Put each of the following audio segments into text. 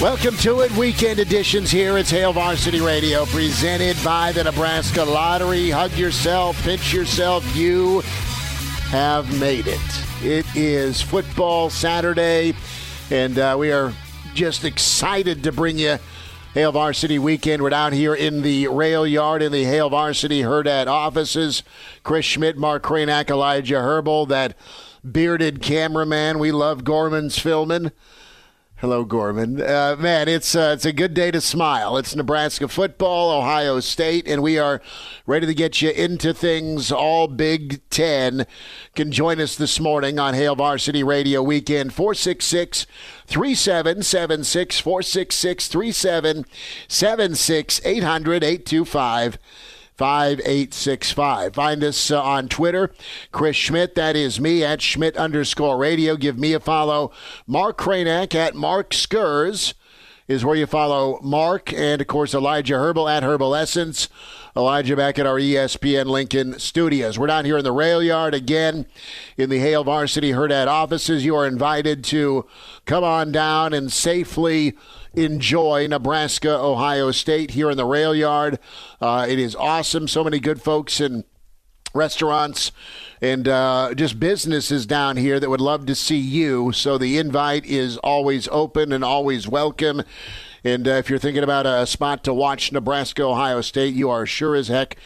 Welcome to it. Weekend editions here. It's Hail Varsity Radio, presented by the Nebraska Lottery. Hug yourself, pinch yourself. You have made it. It is football Saturday, and uh, we are just excited to bring you Hail Varsity Weekend. We're down here in the rail yard in the Hail Varsity Hurrdat offices. Chris Schmidt, Mark Cranack, Elijah Herbal, that bearded cameraman. We love Gorman's filming. Hello, Gorman. Uh, man, it's uh, it's a good day to smile. It's Nebraska football, Ohio State, and we are ready to get you into things all Big Ten. Can join us this morning on Hail Varsity Radio Weekend 466 3776 466 3776 800 825 5865. Find us uh, on Twitter, Chris Schmidt. That is me at Schmidt underscore radio. Give me a follow. Mark Cranack at Mark Skurs is where you follow Mark. And of course, Elijah Herbal at Herbal Essence. Elijah back at our ESPN Lincoln studios. We're down here in the rail yard again in the Hail Varsity Hurrdat offices. You are invited to come on down and safely enjoy Nebraska, Ohio State here in the rail yard. Uh, it is awesome. So many good folks and restaurants and uh, just businesses down here that would love to see you. So the invite is always open and always welcome. And uh, if you're thinking about a spot to watch Nebraska, Ohio State, you are sure as heck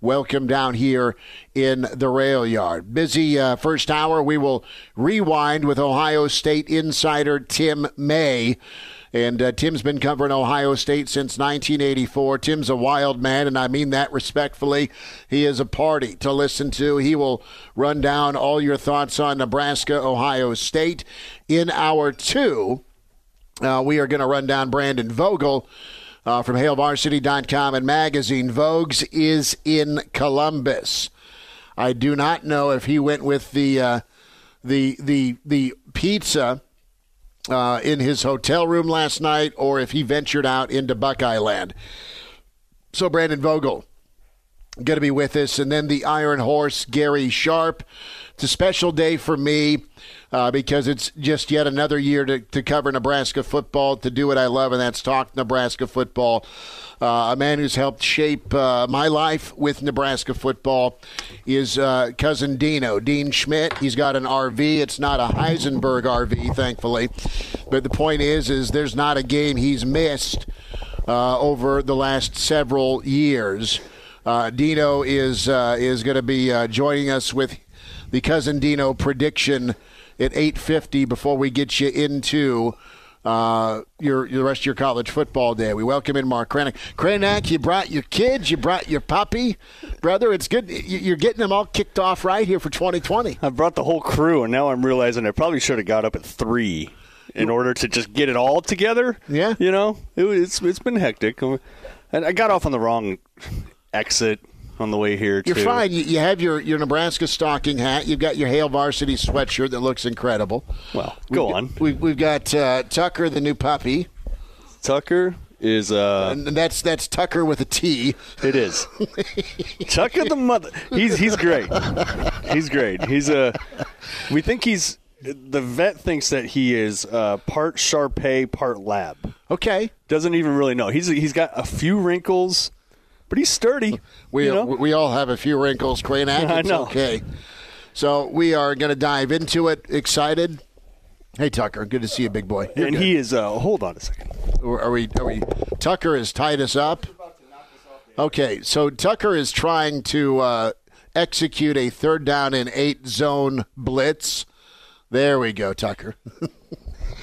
welcome down here in the rail yard. Busy uh, first hour. We will rewind with Ohio State insider Tim May. And uh, Tim's been covering Ohio State since 1984. Tim's a wild man, and I mean that respectfully. He is a party to listen to. He will run down all your thoughts on Nebraska, Ohio State. In hour two, uh, we are going to run down Brandon Vogel. Uh, from HailVarsity.com and magazine. Vogues is in Columbus. I do not know if he went with the uh, the the the pizza uh, in his hotel room last night, or if he ventured out into Buckeye Land. So Brandon Vogel going to be with us, and then the Iron Horse Gary Sharp. It's a special day for me uh, because it's just yet another year to, to cover Nebraska football, to do what I love, and that's talk Nebraska football. Uh, a man who's helped shape uh, my life with Nebraska football is uh, cousin Dino, Dean Schmidt. He's got an RV. It's not a Heisenberg RV, thankfully, but the point is, is there's not a game he's missed uh, over the last several years. Uh, Dino is uh, is going to be joining us with the cousin Dino prediction at 8:50 before we get you into uh, your, your rest of your college football day. We welcome in Mark Cranack. Cranack, you brought your kids, you brought your puppy, brother. It's good. You're getting them all kicked off right here for 2020. I brought the whole crew, and now I'm realizing I probably should have got up at three in order to just get it all together. Yeah, you know, it, it's it's been hectic, and I got off on the wrong exit on the way here. You're too. fine. You, you have your, your Nebraska stocking hat. You've got your Hail varsity sweatshirt that looks incredible. Well, go we've, on. We've, we've got uh, Tucker, the new puppy. Tucker is uh and that's that's Tucker with a T. It is. Tucker the mother. He's he's great. He's great. He's a. We think he's. The vet thinks that he is uh, part Sharpei, part lab. Okay. Doesn't even really know. He's he's got a few wrinkles but he's sturdy. We you know? we all have a few wrinkles, Cranack. I It's know. okay. So we are going to dive into it. Excited. Hey Tucker, good to see you, big boy. You're and good. he is. Uh, hold on a second. Are we? Are we? Tucker has tied us up. Okay, so Tucker is trying to uh, execute a third down and eight zone blitz. There we go, Tucker.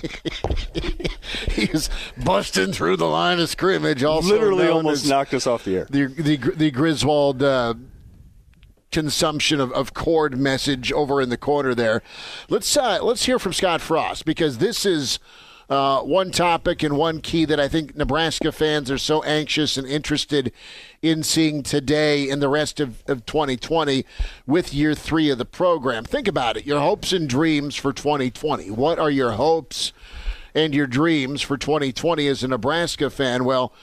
He's busting through the line of scrimmage. Also, Literally almost as knocked us off the air. the the, the Griswold uh, consumption of, of cord message over in the corner there. Let's uh, let's hear from Scott Frost because this is uh, one topic and one key that I think Nebraska fans are so anxious and interested in seeing today and the rest of, of 2020 with year three of the program. Think about it. Your hopes and dreams for 2020. What are your hopes and your dreams for 2020 as a Nebraska fan? Well,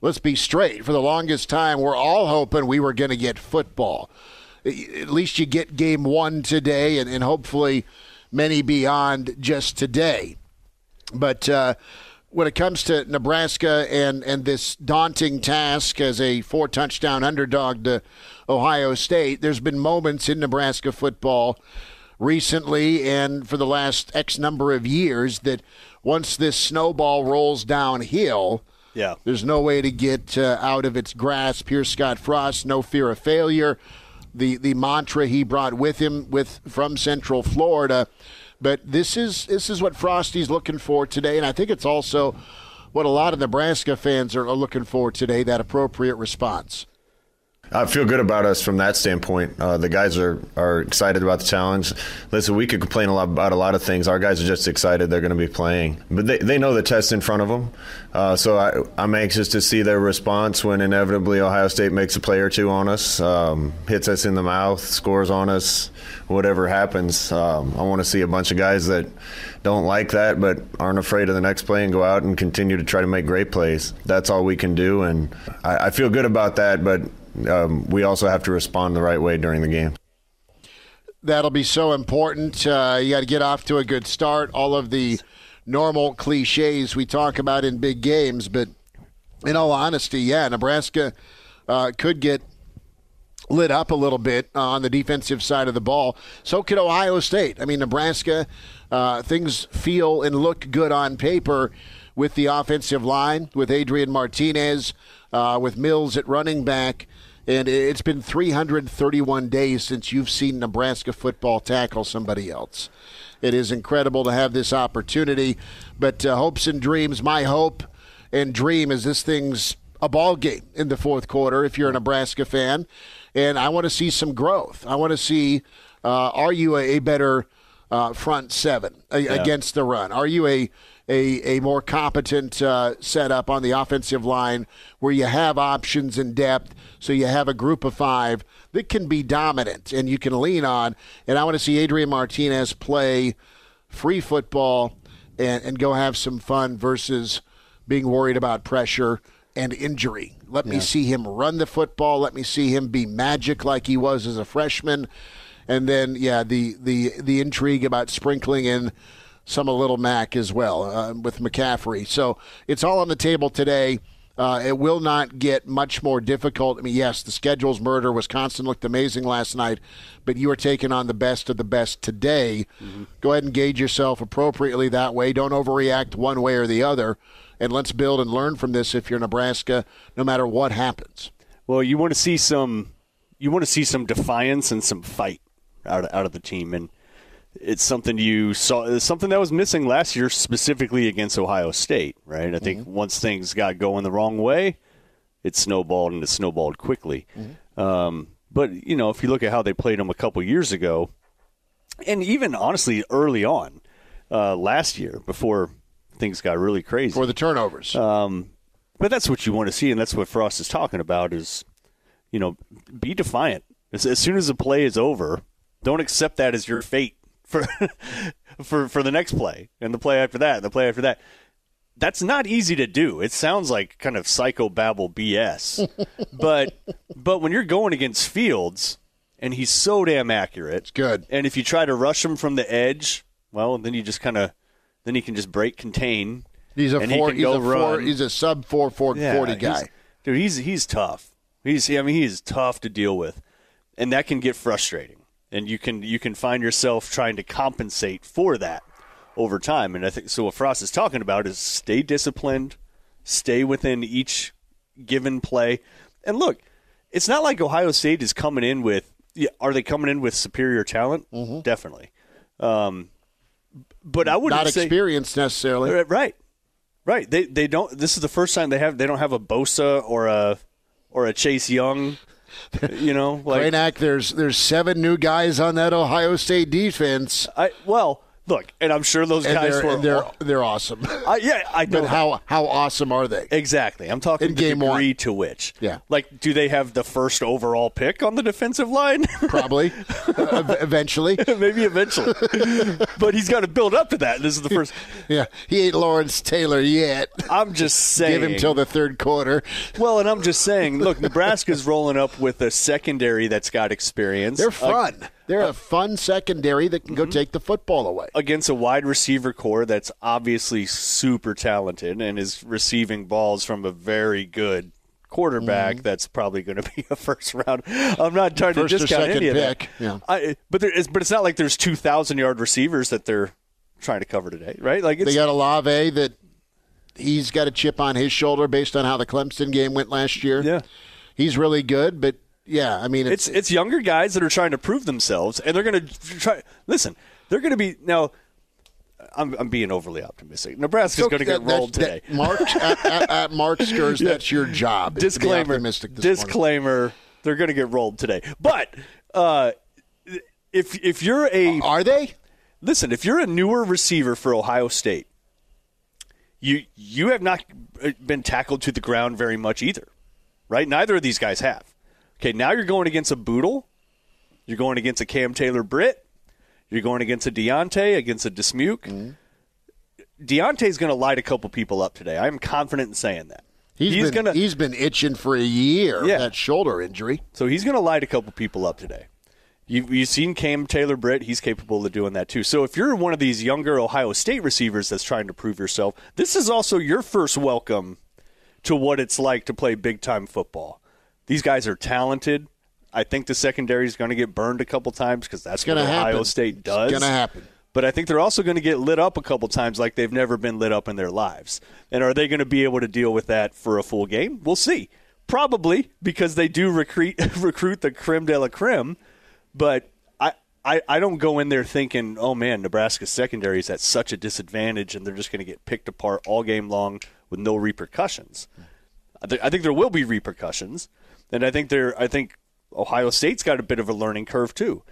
let's be straight. For the longest time, we're all hoping we were going to get football. At least you get game one today, and, and hopefully many beyond just today. But uh, when it comes to Nebraska and, and this daunting task as a four touchdown underdog to Ohio State, there's been moments in Nebraska football recently and for the last X number of years that once this snowball rolls downhill, Yeah. there's no way to get uh, out of its grasp. Here's Scott Frost, no fear of failure. The the mantra he brought with him with from Central Florida. But this is this is what Frosty's looking for today, and I think it's also what a lot of Nebraska fans are, are looking for today, that appropriate response. I feel good about us from that standpoint. Uh, the guys are, are excited about the challenge. Listen, we could complain a lot about a lot of things. Our guys are just excited they're going to be playing, but they, they know the test in front of them. Uh, so I, I'm anxious to see their response when inevitably Ohio State makes a play or two on us, um, hits us in the mouth, scores on us, whatever happens. Um, I want to see a bunch of guys that don't like that but aren't afraid of the next play and go out and continue to try to make great plays. That's all we can do, and I, I feel good about that. But um, we also have to respond the right way during the game. That'll be so important. Uh, you got to get off to a good start. All of the normal cliches we talk about in big games, but in all honesty, yeah, Nebraska uh, could get lit up a little bit on the defensive side of the ball. So could Ohio State. I mean, Nebraska, uh, things feel and look good on paper with the offensive line, with Adrian Martinez, uh, with Mills at running back. And it's been 331 days since you've seen Nebraska football tackle somebody else. It is incredible to have this opportunity. But uh, hopes and dreams, my hope and dream is this thing's a ball game in the fourth quarter if you're a Nebraska fan. And I want to see some growth. I want to see uh, are you a, a better uh, front seven a, against the run? Are you a a, a more competent uh, setup on the offensive line where you have options and depth, so you have a group of five that can be dominant and you can lean on. And I want to see Adrian Martinez play free football and, and go have some fun versus being worried about pressure and injury. Let me see him run the football. Let me see him be magic like he was as a freshman. And then, yeah, the, the, the intrigue about sprinkling in some of Little Mac as well uh, with McCaffrey. So it's all on the table today. Uh, it will not get much more difficult. I mean, yes, the schedule's murder. Wisconsin looked amazing last night, but you are taking on the best of the best today. Go ahead and gauge yourself appropriately that way. Don't overreact one way or the other. And let's build and learn from this if you're Nebraska, no matter what happens. Well, you want to see some, you want to see some defiance and some fight out of, out of the team, and it's something you saw. Something that was missing last year, specifically against Ohio State. Right? I think once things got going the wrong way, it snowballed and it snowballed quickly. Um, but you know, if you look at how they played them a couple years ago, and even honestly early on uh, last year, before things got really crazy, For the turnovers. um, but that's what you want to see, and that's what Frost is talking about. Is you know, be defiant. As, as soon as the play is over, don't accept that as your fate for for for the next play and the play after that, and the play after that. That's not easy to do. It sounds like kind of psychobabble BS, but but when you're going against Fields and he's so damn accurate, It's good. and if you try to rush him from the edge, well, then you just kind of then he can just break contain. He's a he four. can He's a four. He's a sub four four Yeah, forty he's- guy. dude, he's he's tough. He's I mean he is tough to deal with, and that can get frustrating. And you can you can find yourself trying to compensate for that over time. And I think so. What Frost is talking about is stay disciplined, stay within each given play. And look, it's not like Ohio State is coming in with. Are they coming in with superior talent? Mm-hmm. Definitely. Um, but I wouldn't Not say experienced necessarily. Right, right. They they don't. This is the first time they have they don't have a Bosa or a or a Chase Young. You know, like there's there's seven new guys on that Ohio State defense, I well look, and I'm sure those and guys they're were they're they're awesome. I, yeah, I know but how how awesome are they? exactly. I'm talking In the game degree one. to which. Yeah. like do they have the first overall pick on the defensive line? Probably, uh, eventually. Maybe eventually, but he's got to build up to that. This is the first. Yeah, he ain't Lawrence Taylor yet. I'm just saying. Give him till the third quarter. Well, and I'm just saying, look, Nebraska's rolling up with a secondary that's got experience. They're Uh, fun. They're a fun secondary that can go take the football away. against a wide receiver core that's obviously super talented and is receiving balls from a very good quarterback that's probably going to be a first round. I'm not trying Mm-hmm. First to discount second any of pick, that. yeah. I, but there is, but it's not like there's 2,000 yard receivers that they're trying to cover today, right? Like it's They got Olave that he's got a chip on his shoulder based on how the Clemson game went last year. yeah. he's really good, but yeah, I mean, It's it's, it's younger guys that are trying to prove themselves, and they're going to try. Listen, they're going to be now. I'm, I'm being overly optimistic. Nebraska's going to get rolled today. that- Mark at, at, at Mark Skurs, that's your job. is to be disclaimer. this morning. Disclaimer. They're going to get rolled today. But uh, if if you're a Are they? listen, if you're a newer receiver for Ohio State, you you have not been tackled to the ground very much either, right? Neither of these guys have. Okay, now you're going against a Bootle. You're going against a Cam Taylor Britt. You're going against a Deontai, against a Dismuke. Mm-hmm. Deontai's going to light a couple people up today. I'm confident in saying that. He's been gonna he's been itching for a year. Yeah. That shoulder injury. So he's going to light a couple people up today. You, you've seen Cam Taylor Britt. He's capable of doing that too. So if you're one of these younger Ohio State receivers that's trying to prove yourself, this is also your first welcome to what it's like to play big time football. These guys are talented. I think the secondary is going to get burned a couple times because that's what Ohio happen. State does. It's gonna happen. But I think they're also going to get lit up a couple times like they've never been lit up in their lives. And are they going to be able to deal with that for a full game? We'll see. Probably because they do recruit recruit the creme de la creme, but I, I, I don't go in there thinking, oh man, Nebraska's secondary is at such a disadvantage and they're just going to get picked apart all game long with no repercussions. I, th- I think there will be repercussions, and I think there I think Ohio State's got a bit of a learning curve too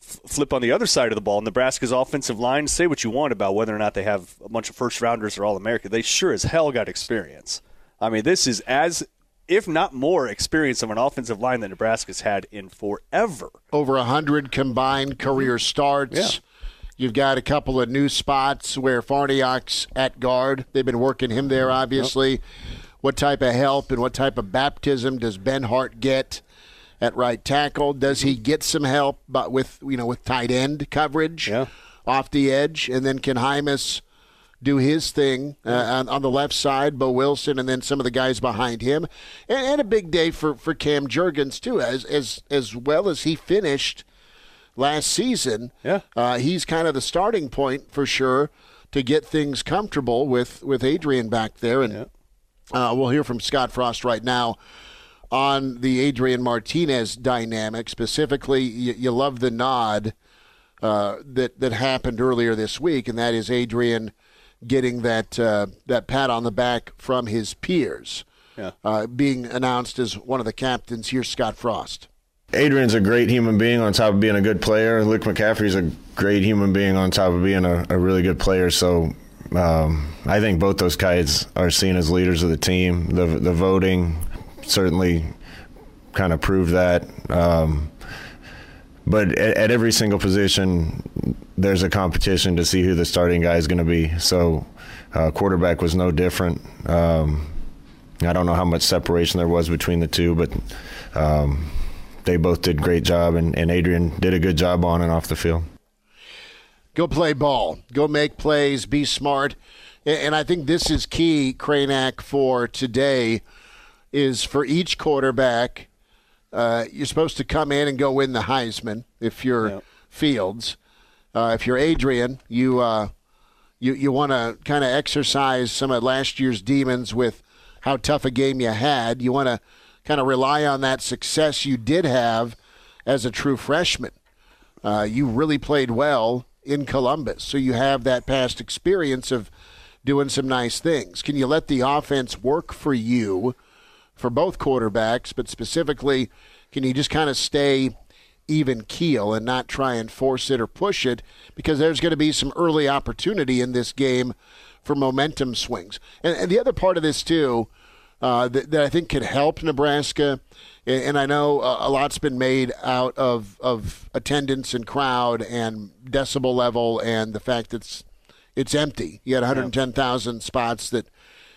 flip on the other side of the ball, Nebraska's offensive line, say what you want about whether or not they have a bunch of first rounders or All America. They sure as hell got experience. I mean, this is as, if not more, experience of an offensive line that Nebraska's had in forever. Over a hundred combined career mm-hmm. starts. Yeah. You've got a couple of new spots where Farniok's at guard. They've been working him there, mm-hmm. obviously. What type of help and what type of baptism does Benhart get at right tackle? Does he get some help but with you know with tight end coverage Yeah. off the edge? And then can Jaimes do his thing uh, on, on the left side, Boe Wilson, and then some of the guys behind him, and, and a big day for, for Cam Jurgens too, as as as well as he finished last season. Yeah. uh, he's kind of the starting point for sure to get things comfortable with with Adrian back there, and uh, we'll hear from Scott Frost right now on the Adrian Martinez dynamic. Specifically, you, you love the nod uh, that that happened earlier this week, and that is Adrian getting that uh, that pat on the back from his peers, Yeah. uh, being announced as one of the captains. Here's Scott Frost. Adrian's a great human being on top of being a good player. Luke McCaffrey's a great human being on top of being a, a really good player. So um, I think both those guys are seen as leaders of the team. The the voting certainly kind of proved that. Um, but at, at every single position, there's a competition to see who the starting guy is going to be. So uh, quarterback was no different. Um, I don't know how much separation there was between the two, but um, they both did great job, and, and Adrian did a good job on and off the field. Go play ball. Go make plays. Be smart. And I think this is key, Kranak, for today is for each quarterback, uh, you're supposed to come in and go win the Heisman if you're Yep. Fields. Uh, if you're Adrian, you uh, you you want to kind of exercise some of last year's demons with how tough a game you had. You want to kind of rely on that success you did have as a true freshman. Uh, you really played well in Columbus, so you have that past experience of doing some nice things. Can you let the offense work for you for both quarterbacks, but specifically, can you just kind of stay even keel and not try and force it or push it because there's going to be some early opportunity in this game for momentum swings. And, and the other part of this, too, uh, that, that, I think could help Nebraska, and, I know a, lot's been made out of, of attendance and crowd and decibel level and the fact that it's, it's empty. You had 110,000 spots that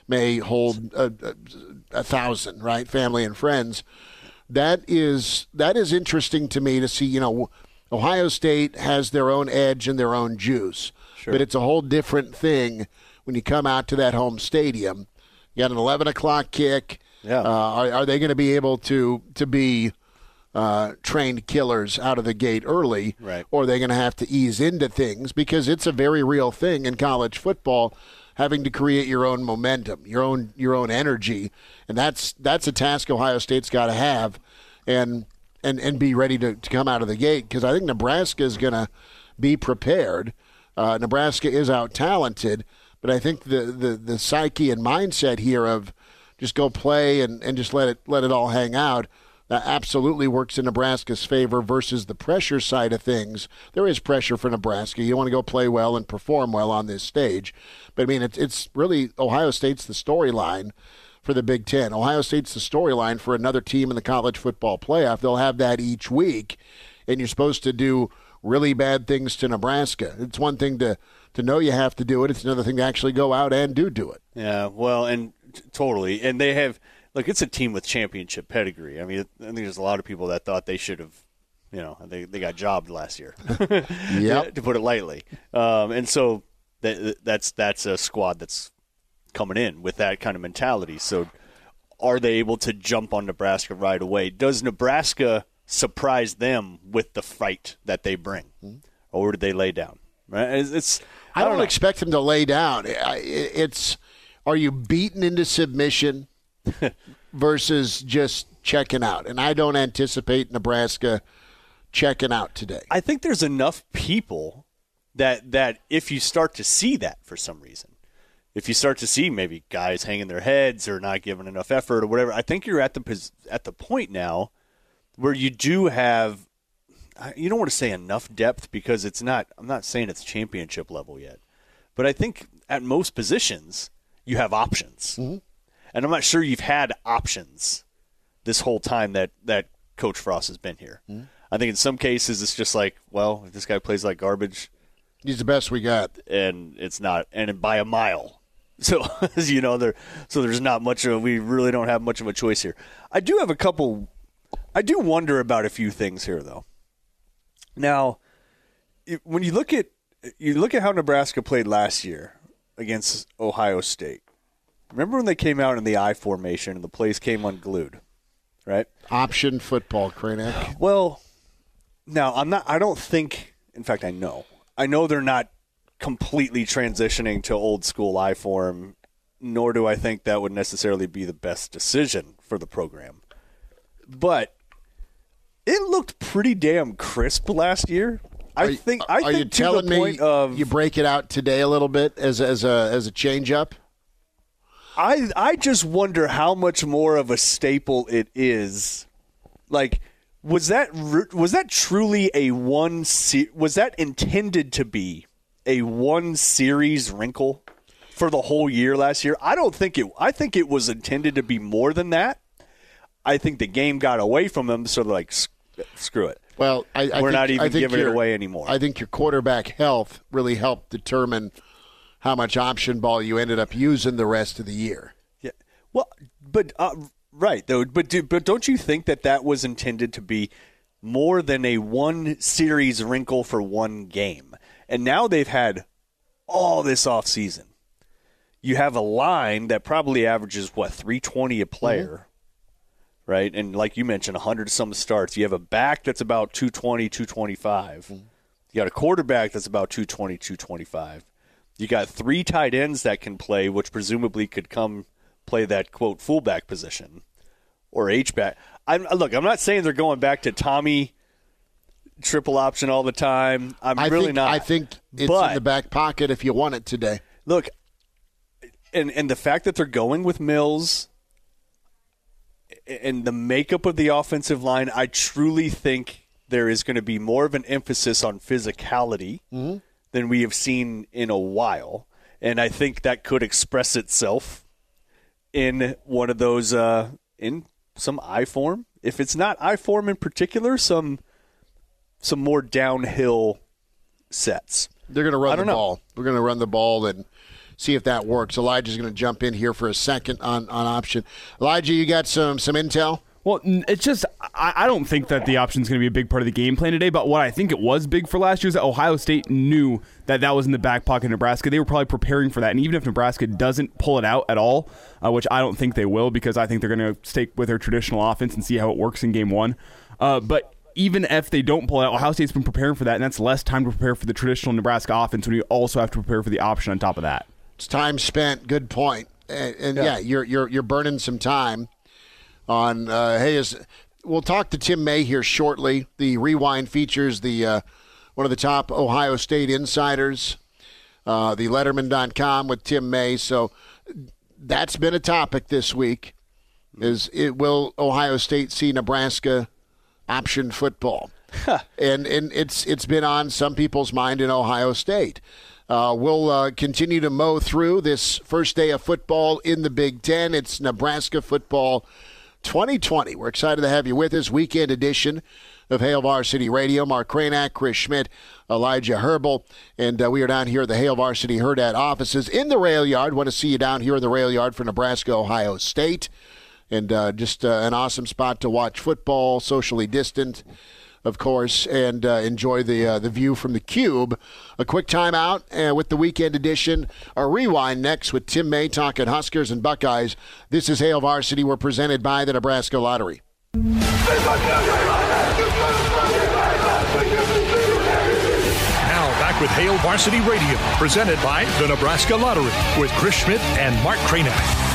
may hold a, a, a thousand, right? Family and friends that is that is interesting to me to see. You know, Ohio State has their own edge and their own juice, sure. but it's a whole different thing when you come out to that home stadium. You got an eleven o'clock kick. Yeah. Uh, are, are, they going to be able to to be uh, trained killers out of the gate early, right. or are they going to have to ease into things because it's a very real thing in college football having to create your own momentum, your own your own energy, and that's that's a task Ohio State's got to have, and and and be ready to, to come out of the gate because I think Nebraska is going to be prepared. Uh, Nebraska is out talented, but I think the, the the psyche and mindset here of just go play and, and just let it let it all hang out that absolutely works in Nebraska's favor versus the pressure side of things. There is pressure for Nebraska. You want to go play well and perform well on this stage. But I mean, it's, it's really Ohio State's the storyline for the Big Ten. Ohio State's the storyline for another team in the college football playoff. They'll have that each week, and you're supposed to do really bad things to Nebraska. It's one thing to to know you have to do it. It's another thing to actually go out and do do it. Yeah, well, and totally. And they have look, it's a team with championship pedigree. I mean, I think there's a lot of people that thought they should have, you know, they they got jobbed last year. yeah, to put it lightly. Um, and so that, that's that's a squad that's coming in with that kind of mentality. So, are they able to jump on Nebraska right away? Does Nebraska surprise them with the fight that they bring, mm-hmm. or do they lay down? Right? It's, it's I, don't, I don't expect them to lay down. It's are you beaten into submission? versus just checking out. And I don't anticipate Nebraska checking out today. I think there's enough people that that if you start to see that for some reason, if you start to see maybe guys hanging their heads or not giving enough effort or whatever, I think you're at the at the point now where you do have you don't want to say enough depth because it's not I'm not saying it's championship level yet. But I think at most positions you have options. Mm-hmm. And I'm not sure you've had options this whole time that, that Coach Frost has been here. Mm-hmm. I think in some cases it's just like, well, if this guy plays like garbage, he's the best we got, and it's not, and by a mile. So you know, there, so there's not much of. We really don't have much of a choice here. I do have a couple. I do wonder about a few things here, though. Now, when you look at you look at how Nebraska played last year against Ohio State, Remember when they came out in the I formation and the place came unglued, right? Option football, Kranek. Well, now I'm not. I don't think. In fact, I know. I know they're not completely transitioning to old school I form. Nor do I think that would necessarily be the best decision for the program. But it looked pretty damn crisp last year. I are, think. I are think you telling me of, you break it out today a little bit as as a as a change up? I I just wonder how much more of a staple it is. Like, was that was that truly a one? Se- was that intended to be a one series wrinkle for the whole year last year? I don't think it. I think it was intended to be more than that. I think the game got away from them, so they're like, screw it. Well, I, I we're think, not even giving it away anymore. I think your quarterback health really helped determine how much option ball you ended up using the rest of the year. Yeah. Well, but uh, right though, but do, but don't you think that that was intended to be more than a one series wrinkle for one game? And now they've had all this off season. You have a line that probably averages what 320 a player. Mm-hmm right? And like you mentioned, 100 some starts. You have a back that's about 220, 225. Mm-hmm. You got a quarterback that's about 220, 225. You got three tight ends that can play, which presumably could come play that quote fullback position. or H back. I'm look. I'm not saying they're going back to Tommy triple option all the time. I'm I really think, not. I think it's But- in the back pocket if you want it today. look, and and the fact that they're going with Mills and the makeup of the offensive line, I truly think there is going to be more of an emphasis on physicality than we have seen in a while, and I think that could express itself in one of those uh, in some I form. If it's not I form in particular, some some more downhill sets. They're going to run the know. ball. We're going to run the ball and see if that works. Elijah's going to jump in here for a second on, on option. Elijah, you got some some intel? Well, it's just I, I don't think that the option is going to be a big part of the game plan today. But what I think it was big for last year is that Ohio State knew that that was in the back pocket of Nebraska. They were probably preparing for that, and even if Nebraska doesn't pull it out at all, uh, which I don't think they will, because I think they're going to stick with their traditional offense and see how it works in game one. Uh, but even if they don't pull it out, Ohio State's been preparing for that, and that's less time to prepare for the traditional Nebraska offense when you also have to prepare for the option on top of that. It's time spent. Good point. And, and yeah. you're you're you're burning some time on. Uh, hey, is we'll talk to Tim May here shortly. The rewind features the uh, one of the top Ohio State insiders, uh, the Letterman.com with Tim May. So that's been a topic this week. Is it will Ohio State see Nebraska option football? and and it's it's been on some people's mind in Ohio State. Uh, we'll uh, continue to mow through this first day of football in the Big Ten. It's Nebraska football 2020. We're excited to have you with us. Weekend edition of Hail Varsity Radio. Mark Cranack, Chris Schmidt, Elijah Herbal, and uh, we are down here at the Hail Varsity Hurrdat offices in the rail yard. Want to see you down here in the rail yard for Nebraska, Ohio State, and uh, just uh, an awesome spot to watch football, socially distant of course, and uh, enjoy the uh, the view from the cube. A quick timeout uh, with the weekend edition. A rewind next with Tim May talking Huskers and Buckeyes. This is Hail Varsity. We're presented by the Nebraska Lottery. Now back with Hail Varsity Radio, presented by the Nebraska Lottery with Chris Schmidt and Mark Cranack.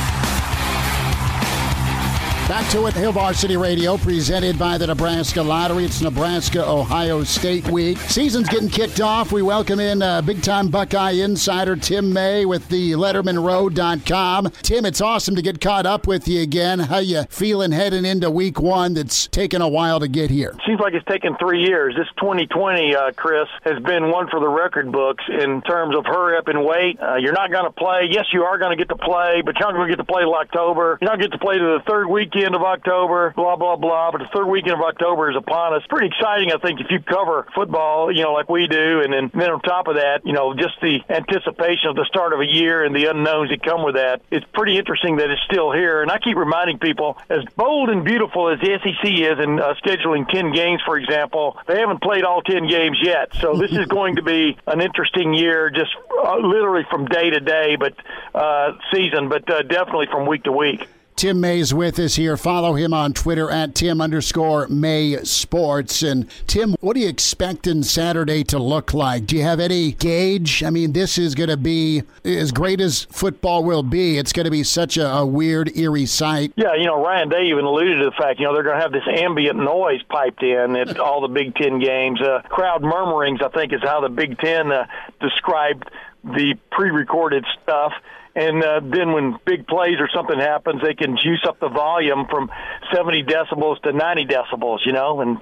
Back to it, Hail Varsity Radio, presented by the Nebraska Lottery. It's Nebraska Ohio State Week. Season's getting kicked off. We welcome in uh, big time Buckeye insider Tim May with the LettermanRow.com. Tim, it's awesome to get caught up with you again. How you feeling heading into Week One? That's taken a while to get here. Seems like it's taken three years. This 2020, uh, Chris, has been one for the record books in terms of hurry up and wait. Uh, you're not going to play. Yes, you are going to get to play, but you're not going to get to play till October. You're not going to get to play to the third weekend of October, blah, blah, blah. But the third weekend of October is upon us. Pretty exciting, I think, if you cover football, you know, like we do. And then, then on top of that, you know, just the anticipation of the start of a year and the unknowns that come with that. It's pretty interesting that it's still here. And I keep reminding people, as bold and beautiful as the SEC is in uh, scheduling 10 games, for example, they haven't played all 10 games yet. So this is going to be an interesting year, just uh, literally from day to day, but uh, season, but uh, definitely from week to week. Tim May's with us here. Follow him on Twitter at Tim underscore May Sports. And Tim, what are you expecting Saturday to look like? Do you have any gauge? I mean, this is going to be as great as football will be. It's going to be such a, a weird, eerie sight. Yeah, you know, Ryan Day even alluded to the fact, you know, they're going to have this ambient noise piped in at all the Big Ten games. Uh, crowd murmurings, I think, is how the Big Ten uh, described the pre-recorded stuff. And uh, then when big plays or something happens, they can juice up the volume from 70 decibels to 90 decibels, you know. And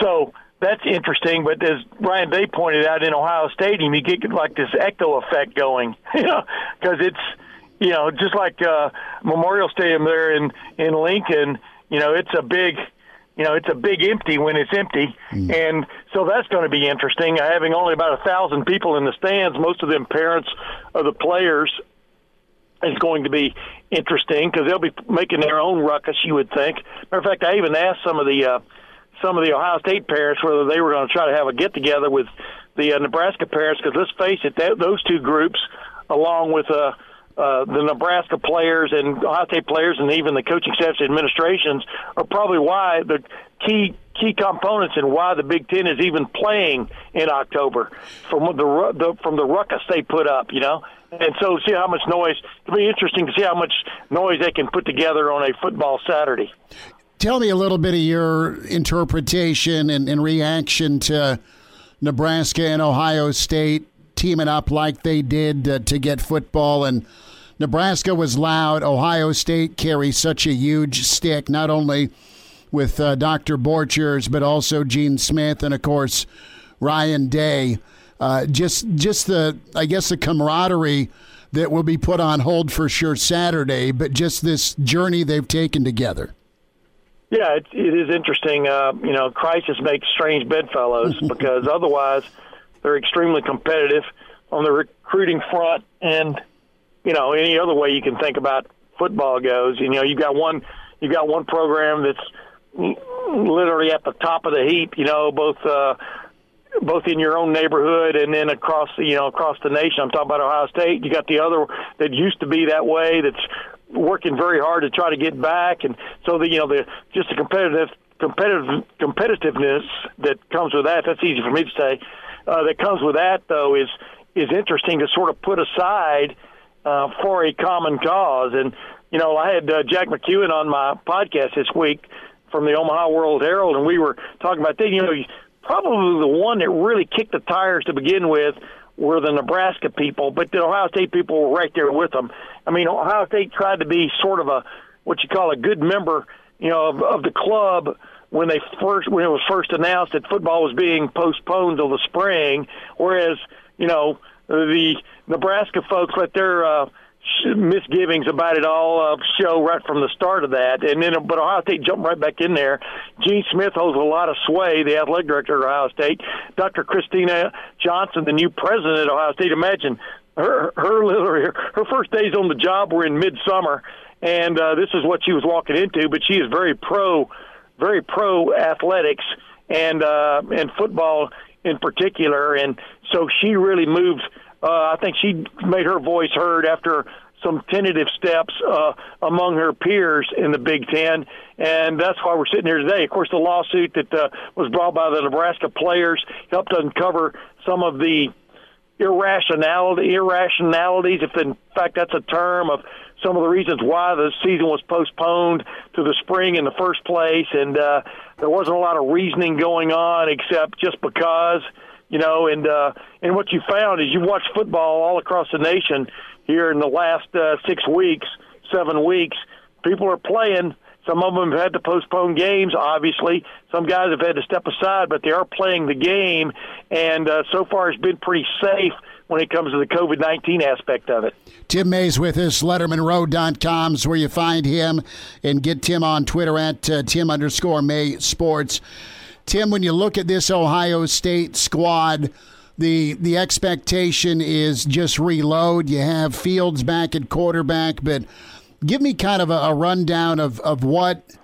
so that's interesting. But as Ryan Day pointed out in Ohio Stadium, you get like this echo effect going, you know, because it's, you know, just like uh, Memorial Stadium there in in Lincoln. You know, it's a big you know, it's a big empty when it's empty, mm. and so that's going to be interesting. Having only about a thousand people in the stands, most of them parents of the players, is going to be interesting because they'll be making their own ruckus. You would think. Matter of fact, I even asked some of the uh, some of the Ohio State parents whether they were going to try to have a get together with the uh, Nebraska parents because let's face it, that, those two groups, along with uh, uh, the Nebraska players and Ohio State players, and even the coaching staffs administrations, are probably why the key key components and why the Big Ten is even playing in October from the, the from the ruckus they put up. You know, and so see how much noise. It'll be interesting to see how much noise they can put together on a football Saturday. tell me a little bit of your interpretation and, and reaction to Nebraska and Ohio State teaming up like they did to get football. And Nebraska was loud. Ohio State carries such a huge stick, not only with uh, Dr. Borchers, but also Gene Smith and, of course, Ryan Day. Uh, just, just the, I guess, the camaraderie that will be put on hold for sure Saturday, but just this journey they've taken together. Yeah, it, it is interesting. Uh, you know, crisis makes strange bedfellows because otherwise they're extremely competitive on the recruiting front, and you know, any other way you can think about football goes. You know, you've got one, you've got one program that's literally at the top of the heap. You know, both. Uh, both in your own neighborhood and then across you know across the nation. I'm talking about Ohio State. You got the other that used to be that way. That's working very hard to try to get back, and so the you know the just the competitive competitive competitiveness that comes with that. That's easy for me to say. Uh, that comes with that though is is interesting to sort of put aside uh, for a common cause. And you know, I had uh, Jack McEwen on my podcast this week from the Omaha World Herald, and we were talking about that. You know probably the one that really kicked the tires to begin with were the Nebraska people, but the Ohio State people were right there with them. I mean, Ohio State tried to be sort of a what you call a good member, you know, of, of the club when they first when it was first announced that football was being postponed till the spring, whereas you know the Nebraska folks let their uh, misgivings about it all uh, show right from the start of that. And then, but Ohio State jumped right back in there. Gene Smith holds a lot of sway, the athletic director at Ohio State. Dr. Kristina Johnson, the new president at Ohio State. Imagine her her her, her first days on the job were in midsummer, and uh, this is what she was walking into. But she is very pro, very pro athletics and uh, and football in particular, and so she really moved uh, I think she made her voice heard after some tentative steps uh, among her peers in the Big Ten, and that's why we're sitting here today. Of course, the lawsuit that uh, was brought by the Nebraska players helped uncover some of the irrationality, irrationalities, if in fact that's a term, of some of the reasons why the season was postponed to the spring in the first place, and uh, there wasn't a lot of reasoning going on except just because you know, and uh, and what you found is you watch football all across the nation here in the last uh, six weeks, seven weeks. People are playing. Some of them have had to postpone games. Obviously, some guys have had to step aside, but they are playing the game, and uh, so far it's been pretty safe when it comes to the COVID 19 aspect of it. Tim May's with us, LettermanRow.com is where you find him, and get Tim on Twitter at uh, Tim underscore May Sports. Tim, when you look at this Ohio State squad, the the expectation is just reload. You have Fields back at quarterback, but give me kind of a, a rundown of, of what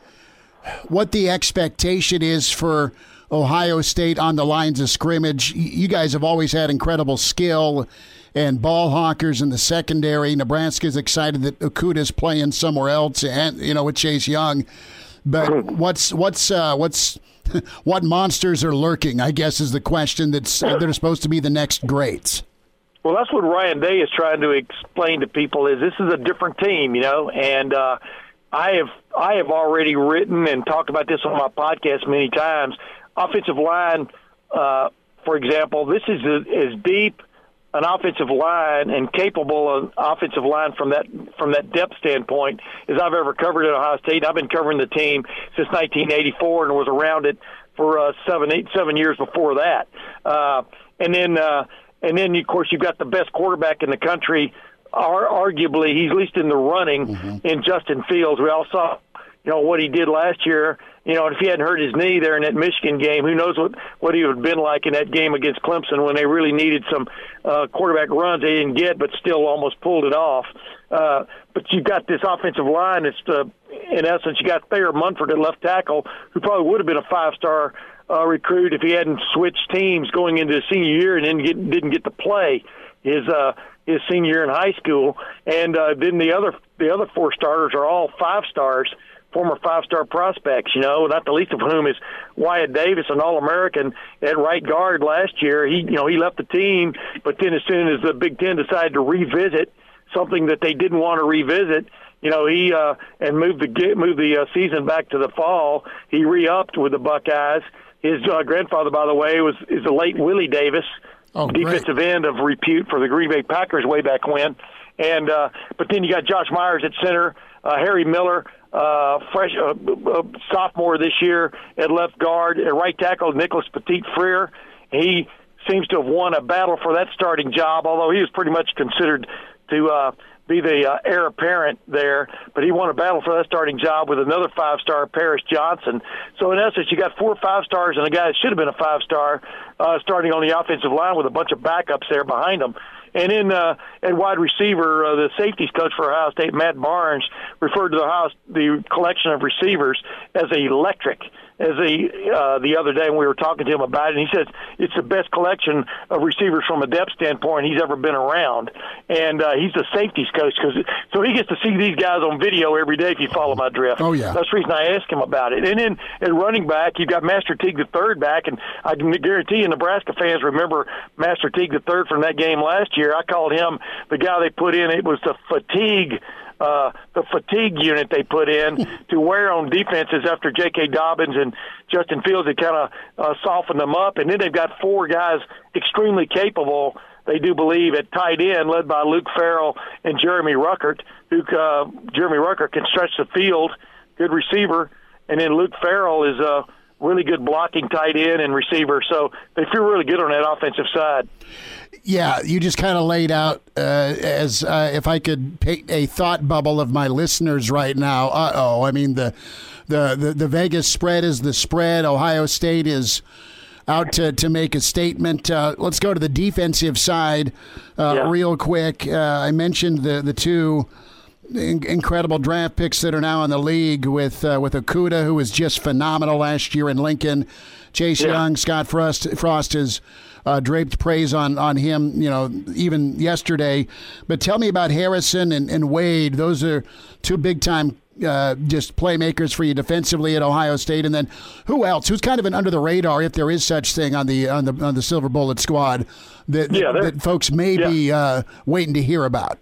what the expectation is for Ohio State on the lines of scrimmage. You guys have always had incredible skill and ball hawkers in the secondary. Nebraska's excited that Okudah's playing somewhere else, and you know with Chase Young. But what's what's uh, what's what monsters are lurking? I guess is the question that's uh, they're supposed to be the next greats. Well, that's what Ryan Day is trying to explain to people. Is this is a different team, you know, and uh, I have I have already written and talked about this on my podcast many times. Offensive line, uh, for example, this is as deep an offensive line and capable of offensive line from that from that depth standpoint as I've ever covered at Ohio State. I've been covering the team since 1984 and was around it for uh, seven eight seven years before that. Uh, and then uh, and then of course you've got the best quarterback in the country. Ar- arguably, he's at least in the running mm-hmm. in Justin Fields. We all saw you know what he did last year you know, if he hadn't hurt his knee there in that Michigan game, who knows what what he would have been like in that game against Clemson when they really needed some uh, quarterback runs they didn't get, but still almost pulled it off. Uh, but you've got this offensive line. It's uh, in essence you got Thayer Munford at left tackle, who probably would have been a five star uh, recruit if he hadn't switched teams going into his senior year and then get, didn't get to play his uh, his senior year in high school. And uh, then the other the other four starters are all five stars former five-star prospects, you know, not the least of whom is Wyatt Davis, an All-American at right guard last year. He, you know, he left the team, but then as soon as the Big Ten decided to revisit something that they didn't want to revisit, you know, he uh, and moved the moved the uh, season back to the fall. He re-upped with the Buckeyes. His uh, grandfather, by the way, was is the late Willie Davis, Oh, great. defensive end of repute for the Green Bay Packers way back when. And uh, but then you got Josh Myers at center, uh, Harry Miller, uh, fresh uh, uh, sophomore this year at left guard, at right tackle Nicholas Petit Frere. He seems to have won a battle for that starting job, although he was pretty much considered to uh, be the uh, heir apparent there. But he won a battle for that starting job with another five star, Paris Johnson. So in essence, you got four five stars and a guy that should have been a five star uh, starting on the offensive line with a bunch of backups there behind him. And in uh, at wide receiver, uh, the safeties coach for Ohio State, Matt Barnes, referred to the house the collection of receivers as electric. As he uh, the other day when we were talking to him about it, and he says it's the best collection of receivers from a depth standpoint he's ever been around. And uh, he's the safeties coach because so he gets to see these guys on video every day. If you follow my drift, Oh, yeah. that's the reason I asked him about it. And then at running back, you've got Master Teague the third back, and I can guarantee you, Nebraska fans remember Master Teague the third from that game last year. I called him the guy they put in. It was the fatigue. Uh, the fatigue unit they put in to wear on defenses after J.K. Dobbins and Justin Fields had kind of uh, softened them up, and then they've got four guys extremely capable. They do believe at tight end, led by Luke Farrell and Jeremy Ruckert. Who uh, Jeremy Ruckert can stretch the field, good receiver, and then Luke Farrell is a really good blocking tight end and receiver. So they feel really good on that offensive side. Yeah, you just kind of laid out uh, as uh, if I could paint a thought bubble of my listeners right now. Uh oh, I mean the, the the the Vegas spread is the spread. Ohio State is out to, to make a statement. Uh, let's go to the defensive side uh, Yeah. real quick. Uh, I mentioned the the two in- incredible draft picks that are now in the league with uh, with Okudah, who was just phenomenal last year in Lincoln. Chase Yeah. Young, Scott Frost, Frost has uh, draped praise on on him. You know, even yesterday. But tell me about Harrison and, and Wade. Those are two big time. Uh, just playmakers for you defensively at Ohio State, and then who else? Who's kind of an under the radar, if there is such thing on the on the on the Silver Bullet squad that Yeah, that, that folks may be uh, waiting to hear about.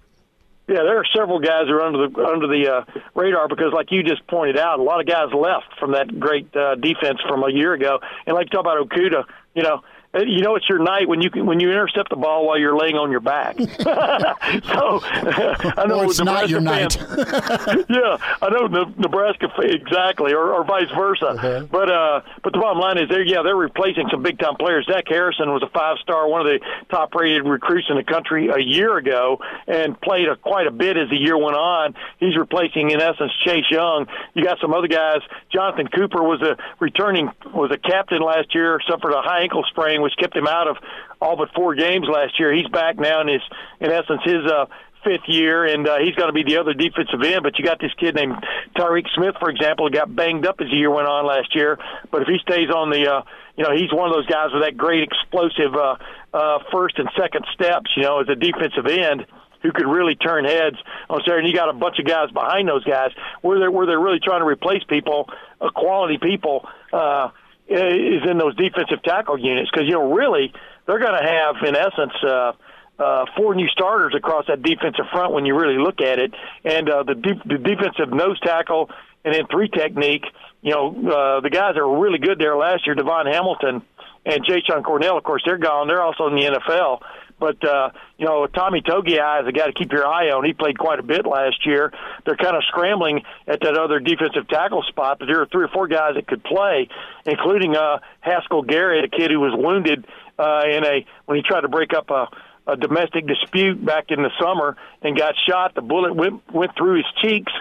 Yeah, there are several guys who are under the under the uh, radar because, like you just pointed out, a lot of guys left from that great uh, defense from a year ago. And like you talk about Okudah, you know, you know it's your night when you can, when you intercept the ball while you're laying on your back. so I know Or it's not your fans, yeah, I know the Nebraska exactly, or, or vice versa. But uh, but the bottom line is, they're yeah, they're replacing some big time players. Zach Harrison was a five star, one of the top rated recruits in the country a year ago, and played a, quite a bit as the year went on. He's replacing, in essence, Chase Young. You got some other guys. Jonathan Cooper was a returning was a captain last year, suffered a high ankle sprain, which kept him out of all but four games last year. He's back now, and is in essence his uh, fifth year, and uh, he's going to be the other defensive end. But you got this kid named Tyreek Smith, for example, who got banged up as the year went on last year. But if he stays on the, uh, you know, he's one of those guys with that great explosive uh, uh, first and second steps. You know, as a defensive end. Who could really turn heads on Saturday? And you got a bunch of guys behind those guys where they're where they're really trying to replace people, uh, quality people, uh, is in those defensive tackle units because you know really they're going to have in essence uh, uh, four new starters across that defensive front when you really look at it, and uh, the, de- the defensive nose tackle and then three technique. You know uh, the guys that were really good there last year, DaVon Hamilton and Jashon Cornell. Of course, they're gone. They're also in the NFL. But uh, you know, Tommy Togiai is a guy to keep your eye on. He played quite a bit last year. They're kind of scrambling at that other defensive tackle spot, but there are three or four guys that could play, including uh, Haskell Garrett, a kid who was wounded uh, in a when he tried to break up a, a domestic dispute back in the summer and got shot. The bullet went went through his cheeks,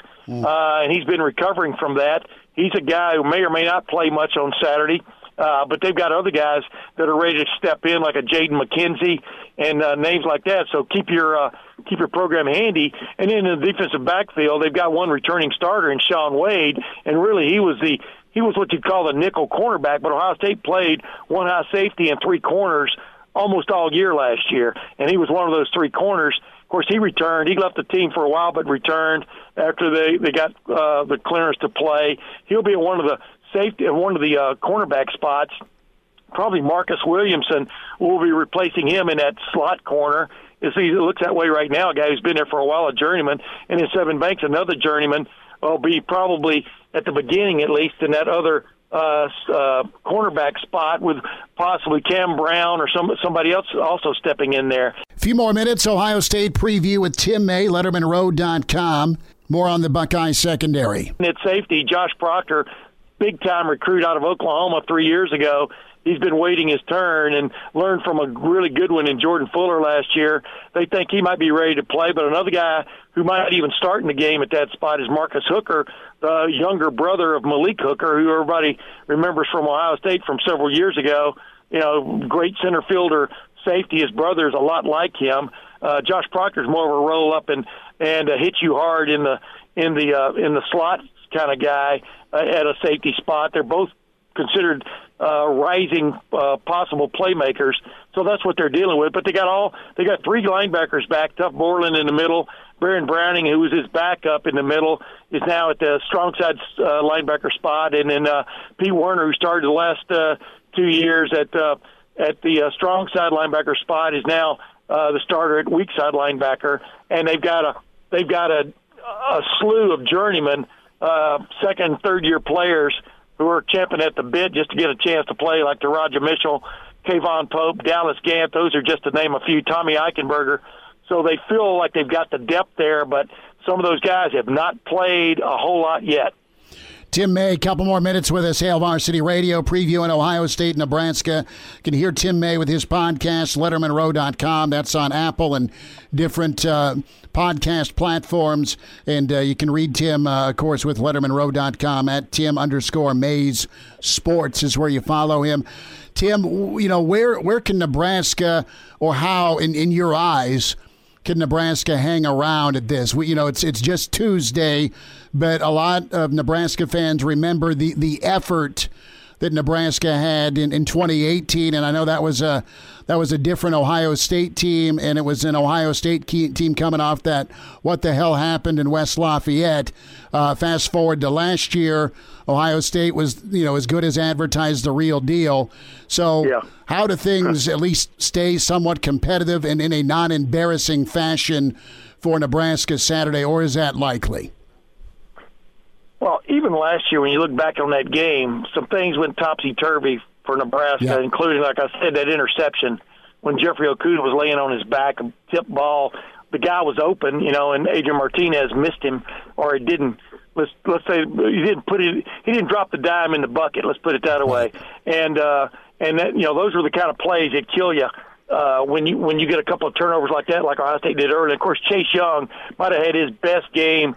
uh, and he's been recovering from that. He's a guy who may or may not play much on Saturday. Uh, but they've got other guys that are ready to step in, like a Jaden McKenzie and uh, names like that. So keep your uh, keep your program handy. And then in the defensive backfield, they've got one returning starter in Shaun Wade, and really he was the he was what you'd call the nickel cornerback. But Ohio State played one high safety and three corners almost all year last year, and he was one of those three corners. Of course, he returned. He left the team for a while, but returned after they they got uh, the clearance to play. He'll be one of the safety, one of the uh, cornerback spots. Probably Marcus Williamson will be replacing him in that slot corner, It looks that way right now. A guy who's been there for a while, a journeyman, and then Sevyn Banks, another journeyman, will be probably at the beginning at least in that other uh, uh, cornerback spot with possibly Cam Brown or some somebody else also stepping in there. A few more minutes. Ohio State preview with Tim May, LettermanRow.com. More on the Buckeye secondary. At safety, Josh Proctor, big time recruit out of Oklahoma three years ago. He's been waiting his turn and learned from a really good one in Jordan Fuller last year. They think he might be ready to play, but another guy who might even start in the game at that spot is Marcus Hooker, the younger brother of Malik Hooker, who everybody remembers from Ohio State from several years ago. You know, great center fielder, safety. His brother's a lot like him. Uh, Josh Proctor's more of a roll up and and uh, hit you hard in the in the uh, in the slot kind of guy uh, at a safety spot. They're both considered uh, rising uh, possible playmakers. So that's what they're dealing with. But they got all they got three linebackers back. Tuf Borland in the middle. Baron Browning, who was his backup in the middle, is now at the strong side uh, linebacker spot, and then uh, Pete Werner, who started the last uh, two years at uh, at the uh, strong side linebacker spot, is now uh, the starter at weak side linebacker. And they've got a they've got a a slew of journeymen, uh, second, third year players who are champing at the bit just to get a chance to play, like Teradja Mitchell, K'Vaughan Pope, Dallas Gant. Those are just to name a few. Tommy Eichenberger. So they feel like they've got the depth there, but some of those guys have not played a whole lot yet. Tim May, a couple more minutes with us. Hail Varsity Radio preview previewing Ohio State, Nebraska. You can hear Tim May with his podcast, LettermanRow.com. That's on Apple and different uh, podcast platforms. And uh, you can read Tim, uh, of course, with LettermanRow.com at Tim underscore Mays Sports is where you follow him. Tim, you know, where, where can Nebraska or how, in, in your eyes, can Nebraska hang around at this? We, you know, it's it's just Tuesday, but a lot of Nebraska fans remember the the effort that Nebraska had in, in 2018, and I know that was a that was a different Ohio State team, and it was an Ohio State team coming off that what the hell happened in West Lafayette. Uh, fast forward to last year, Ohio State was you know as good as advertised the real deal. So yeah. how do things at least stay somewhat competitive and in a non-embarrassing fashion for Nebraska Saturday, or is that likely? Well, even last year, when you look back on that game, some things went topsy turvy for Nebraska, yeah. including, like I said, that interception when Jeffrey Okudah was laying on his back, a tip ball. The guy was open, you know, and Adrian Martinez missed him, or he didn't. Let's let's say he didn't put it. He didn't drop the dime in the bucket. Let's put it that way. And uh, and that you know those are the kind of plays that kill you. Uh, when you when you get a couple of turnovers like that, like Ohio State did earlier. Of course, Chase Young might have had his best game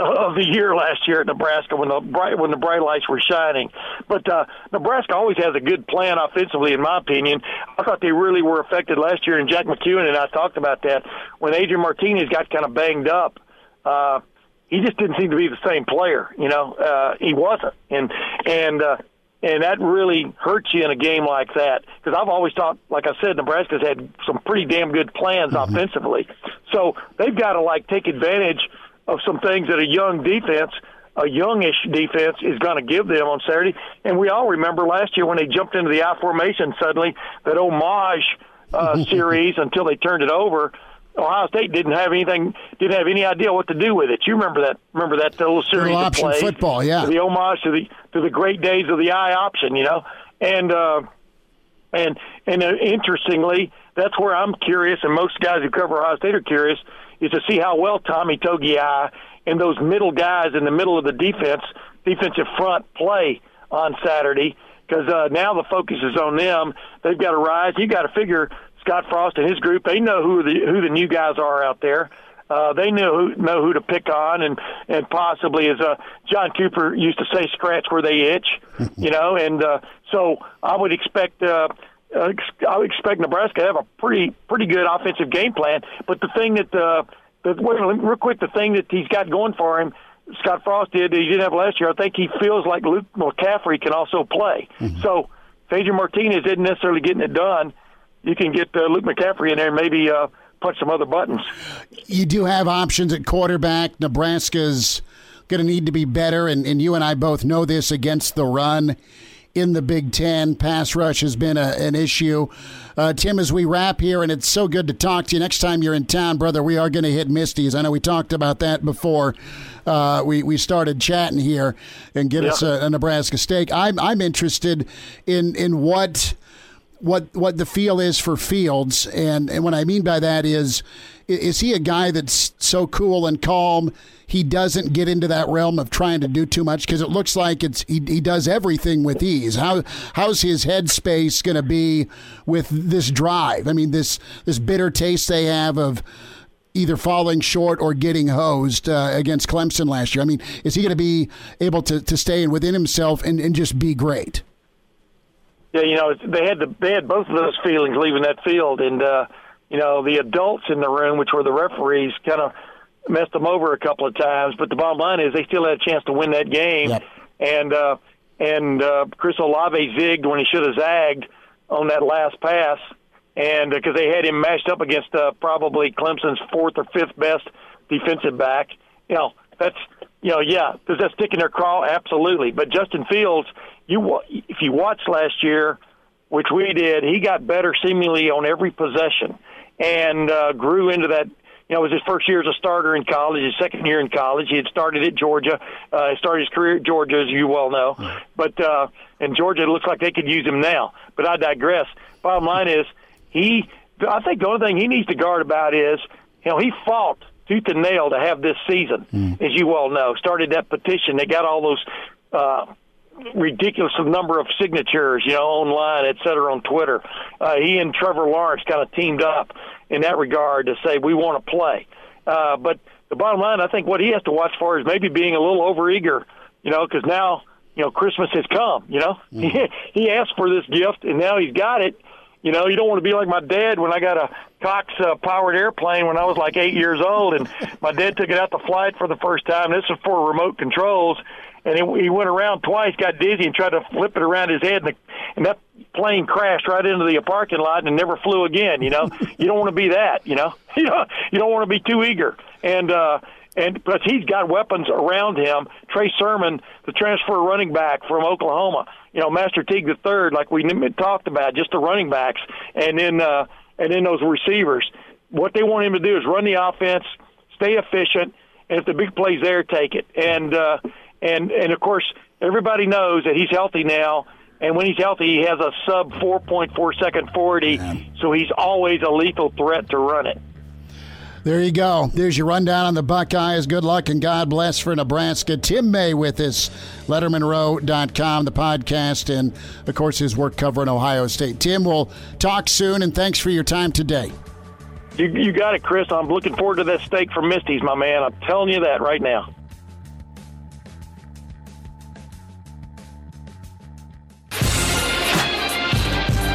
of the year last year at Nebraska when the bright when the bright lights were shining. But uh, Nebraska always has a good plan offensively, in my opinion. I thought they really were affected last year, and Jack McEwen and I talked about that when Adrian Martinez got kind of banged up. Uh, he just didn't seem to be the same player, you know. Uh, he wasn't, and and uh, and that really hurts you in a game like that. Because I've always thought, like I said, Nebraska's had some pretty damn good plans mm-hmm. offensively, so they've got to like take advantage of some things that a young defense, a youngish defense, is going to give them on Saturday. And we all remember last year when they jumped into the I formation suddenly, that homage uh, series until they turned it over. Ohio State didn't have anything, didn't have any idea what to do with it. You remember that? Remember that little series little of plays? football, yeah. The homage to the to the great days of the I option, you know, and uh, and and uh, interestingly, that's where I'm curious, and most guys who cover Ohio State are curious is to see how well Tommy Togiai and those middle guys in the middle of the defense, defensive front, play on Saturday. Because uh, now the focus is on them. They've got to rise. You got to figure Scott Frost and his group. They know who the who the new guys are out there. Uh, they know who know who to pick on, and and possibly as uh, John Cooper used to say, scratch where they itch, you know. And uh, so I would expect uh, I would expect Nebraska to have a pretty pretty good offensive game plan. But the thing that uh, the real quick, the thing that he's got going for him, Scott Frost did he didn't have last year. I think he feels like Luke McCaffrey can also play. Mm-hmm. So if Adrian Martinez isn't necessarily getting it done, you can get uh, Luke McCaffrey in there and maybe uh, punch some other buttons. You do have options at quarterback. Nebraska's going to need to be better, and, and you and I both know this against the run in the Big Ten. Pass rush has been a, an issue. Uh, Tim, as we wrap here, and it's so good to talk to you. Next time you're in town, brother, we are going to hit Misty's. I know we talked about that before uh, we we started chatting here, and get us a, a Nebraska steak. I'm I'm interested in in what what what the feel is for Fields, and and what I mean by that is, is he a guy that's so cool and calm? He doesn't get into that realm of trying to do too much because it looks like it's he, he does everything with ease. How how's his headspace going to be with this drive? I mean this this bitter taste they have of either falling short or getting hosed uh, against Clemson last year. I mean, is he going to be able to, to stay within himself and, and just be great? Yeah, you know, they had the, they had both of those feelings leaving that field, and uh, you know, the adults in the room, which were the referees, kind of messed them over a couple of times. But the bottom line is, they still had a chance to win that game, Yep. and uh, and uh, Chris Olave zigged when he should have zagged on that last pass, and because they had him matched up against uh, probably Clemson's fourth or fifth best defensive back. You know, that's you know, yeah, does that stick in their craw? Absolutely. But Justin Fields, you if you watched last year, which we did, he got better seemingly on every possession and uh, grew into that. You know, it was his first year as a starter in college, his second year in college. He had started at Georgia. Uh, he started his career at Georgia, as you well know. But uh, in Georgia, it looks like they could use him now. But I digress. Bottom line is, he. I think the only thing he needs to guard about is, you know, he fought tooth and nail to have this season, as you well know. Started that petition. They got all those. Uh, ridiculous number of signatures, you know, online, et cetera, on Twitter. Uh, he and Trevor Lawrence kind of teamed up in that regard to say we want to play. Uh, but the bottom line, I think what he has to watch for is maybe being a little overeager, you know, because now you know Christmas has come. You know, he he asked for this gift and now he's got it. You know, you don't want to be like my dad when I got a Cox uh, powered airplane when I was like eight years old, and my dad took it out to flight for the first time. This was for remote controls, and he, he went around twice, got dizzy, and tried to flip it around his head, and, the, and that plane crashed right into the parking lot and never flew again. You know, you don't want to be that. You know, you know, you don't want to be too eager, and. uh and but he's got weapons around him. Trey Sermon, the transfer running back from Oklahoma, you know, Master Teague the third, like we talked about, just the running backs, and then uh, and then those receivers. What they want him to do is run the offense, stay efficient, and if the big play's there, take it. And uh, and and of course, everybody knows that he's healthy now. And when he's healthy, he has a sub 4.4 second 40, so he's always a lethal threat to run it. There you go. There's your rundown on the Buckeyes. Good luck and God bless for Nebraska. Tim May with us, LettermanRow.com, the podcast, and of course his work covering Ohio State. Tim, we'll talk soon, and thanks for your time today. You, you got it, Chris. I'm looking forward to that steak from Misty's, my man. I'm telling you that right now.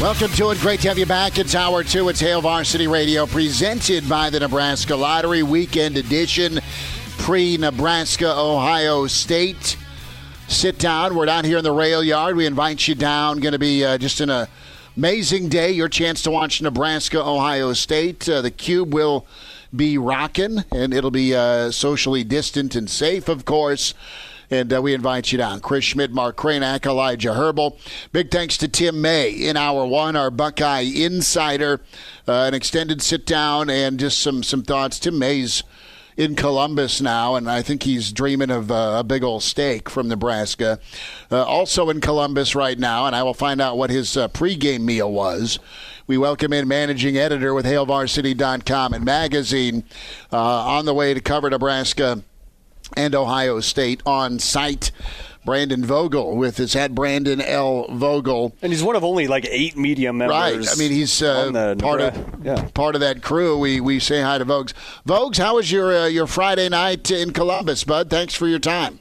Welcome to it. Great to have you back. It's hour two. It's Hail Varsity Radio, presented by the Nebraska Lottery Weekend Edition, pre Nebraska Ohio State. Sit down. We're down here in the rail yard. We invite you down. Going to be uh, just an amazing day. Your chance to watch Nebraska Ohio State. Uh, the Cube will be rocking, and it'll be uh, socially distant and safe, of course. And uh, we invite you down. Chris Schmidt, Mark Kraynak, Elijah Herbal. Big thanks to Tim May in hour one, our Buckeye insider. Uh, an extended sit down and just some some thoughts. Tim May's in Columbus now, and I think he's dreaming of uh, a big old steak from Nebraska. Uh, also in Columbus right now, and I will find out what his uh, pregame meal was. We welcome in managing editor with HailVarsity.com and magazine uh, on the way to cover Nebraska and Ohio State on site. Brandon Vogel with his at Brandon L. Vogel. And he's one of only like eight media members. Right. I mean, he's uh, part Nebra- of yeah. part of that crew. We we say hi to Vogues. Vogues, how was your uh, your Friday night in Columbus, bud? Thanks for your time.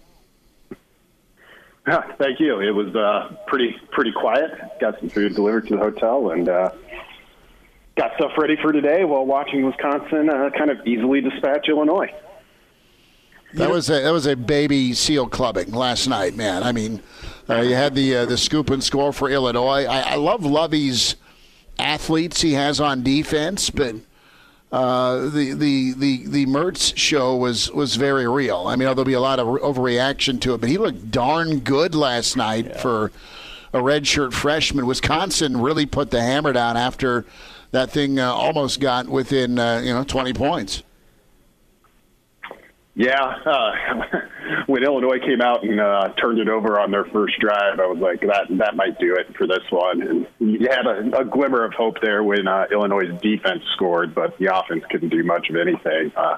Yeah, thank you. It was uh, pretty pretty quiet. Got some food delivered to the hotel, and uh, got stuff ready for today while watching Wisconsin uh, kind of easily dispatch Illinois. That was a that was a baby seal clubbing last night, man. I mean, uh, you had the uh, the scoop and score for Illinois. I, I love Lovie's athletes he has on defense, but uh, the the the the Mertz show was was very real. I mean, there'll be a lot of overreaction to it, but he looked darn good last night yeah. for a redshirt freshman. Wisconsin really put the hammer down after that thing uh, almost got within uh, you know 20 points. Yeah, uh, when Illinois came out and uh, turned it over on their first drive, I was like, that that might do it for this one. And you had a, a glimmer of hope there when uh, Illinois' defense scored, but the offense couldn't do much of anything. Uh,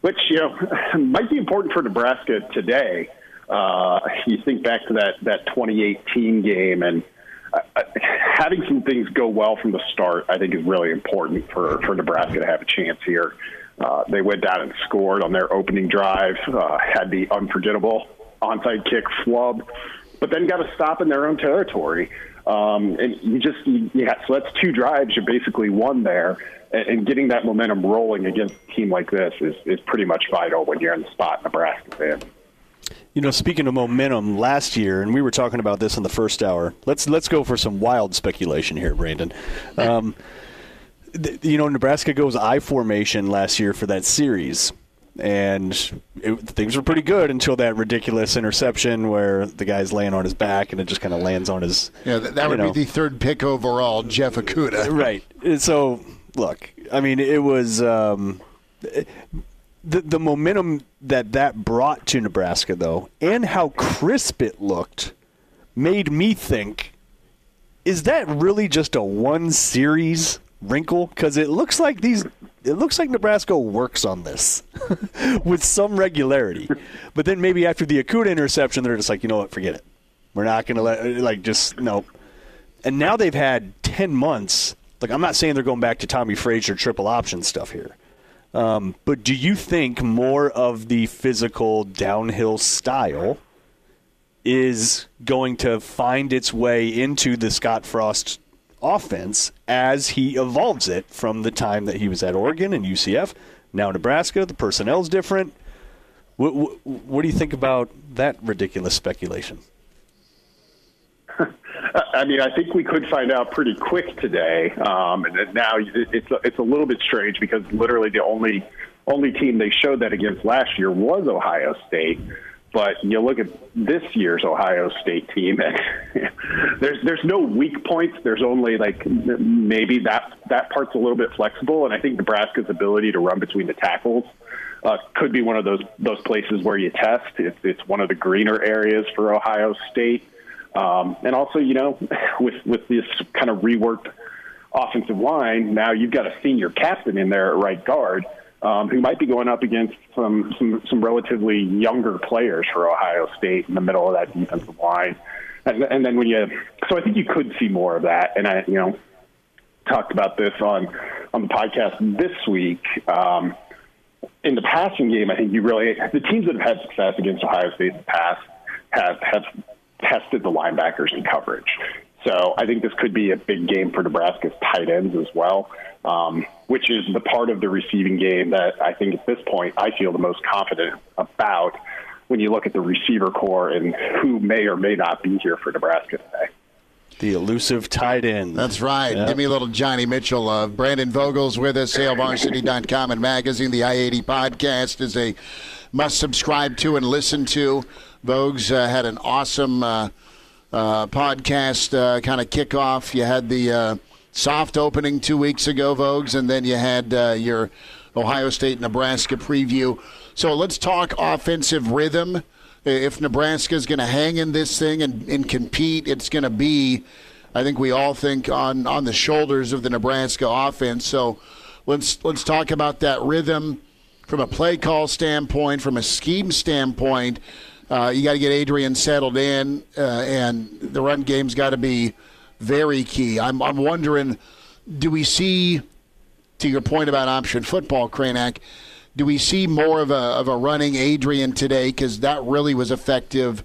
which you know might be important for Nebraska today. Uh, you think back to that that 2018 game and. Uh, having some things go well from the start, I think, is really important for, for Nebraska to have a chance here. Uh, they went down and scored on their opening drive, uh, had the unforgettable onside kick flub, but then got a stop in their own territory. Um, and you just, yeah, so that's two drives you basically won there. And, and getting that momentum rolling against a team like this is, is pretty much vital when you're in the spot Nebraska fan. You know, speaking of momentum, last year, and we were talking about this in the first hour. Let's let's go for some wild speculation here, Brandon. Um, you know, Nebraska goes I formation last year for that series, and it, things were pretty good until that ridiculous interception where the guy's laying on his back and it just kind of lands on his. Yeah, that, that would know. be the third pick overall, Jeff Okudah. Right. So, look, I mean, it was. Um, the, the momentum that that brought to Nebraska, though, and how crisp it looked, made me think: Is that really just a one series wrinkle because it looks like these it looks like Nebraska works on this with some regularity. But then maybe after the Okudah interception, they're just like, you know what, forget it. We're not going to let like just no. And now they've had ten months. Like I'm not saying they're going back to Tommie Frazier triple option stuff here. Um, but do you think more of the physical downhill style is going to find its way into the Scott Frost offense as he evolves it from the time that he was at Oregon and UCF. Now Nebraska, the personnel is different. What, what, what do you think about that ridiculous speculation? I mean, I think we could find out pretty quick today. Um, and now it's a, it's a little bit strange because literally the only only team they showed that against last year was Ohio State. But you look at this year's Ohio State team, and there's there's no weak points. There's only like maybe that that part's a little bit flexible, and I think Nebraska's ability to run between the tackles uh, could be one of those those places where you test. It's it's one of the greener areas for Ohio State, um, and also you know with with this kind of reworked offensive line, now you've got a senior captain in there at right guard um, who might be going up against some, some some relatively younger players for Ohio State in the middle of that defensive line. And, and then when you, so I think you could see more of that. And I, you know, talked about this on on the podcast this week. Um, in the passing game, I think you really the teams that have had success against Ohio State in the past have have tested the linebackers in coverage. So I think this could be a big game for Nebraska's tight ends as well um, which is the part of the receiving game that I think at this point I feel the most confident about when you look at the receiver core and who may or may not be here for Nebraska today. The elusive tight end. That's right. Yep. Give me a little Johnny Mitchell love. Brandon Vogel's with us, HailVarsity.com and magazine. The I 80 podcast is a must subscribe to and listen to. Vogues uh, had an awesome uh, uh, podcast uh, kind of kickoff. You had the uh, soft opening two weeks ago, Vogues, and then you had uh, your Ohio State Nebraska preview. So let's talk offensive rhythm. If Nebraska is going to hang in this thing and, and compete, it's going to be, I think we all think, on, on the shoulders of the Nebraska offense. So let's let's talk about that rhythm from a play call standpoint, from a scheme standpoint. Uh, you got to get Adrian settled in, uh, and the run game's got to be very key. I'm, I'm wondering, do we see, to your point about option football, Kraynak, do we see more of a, of a running Adrian today? Because that really was effective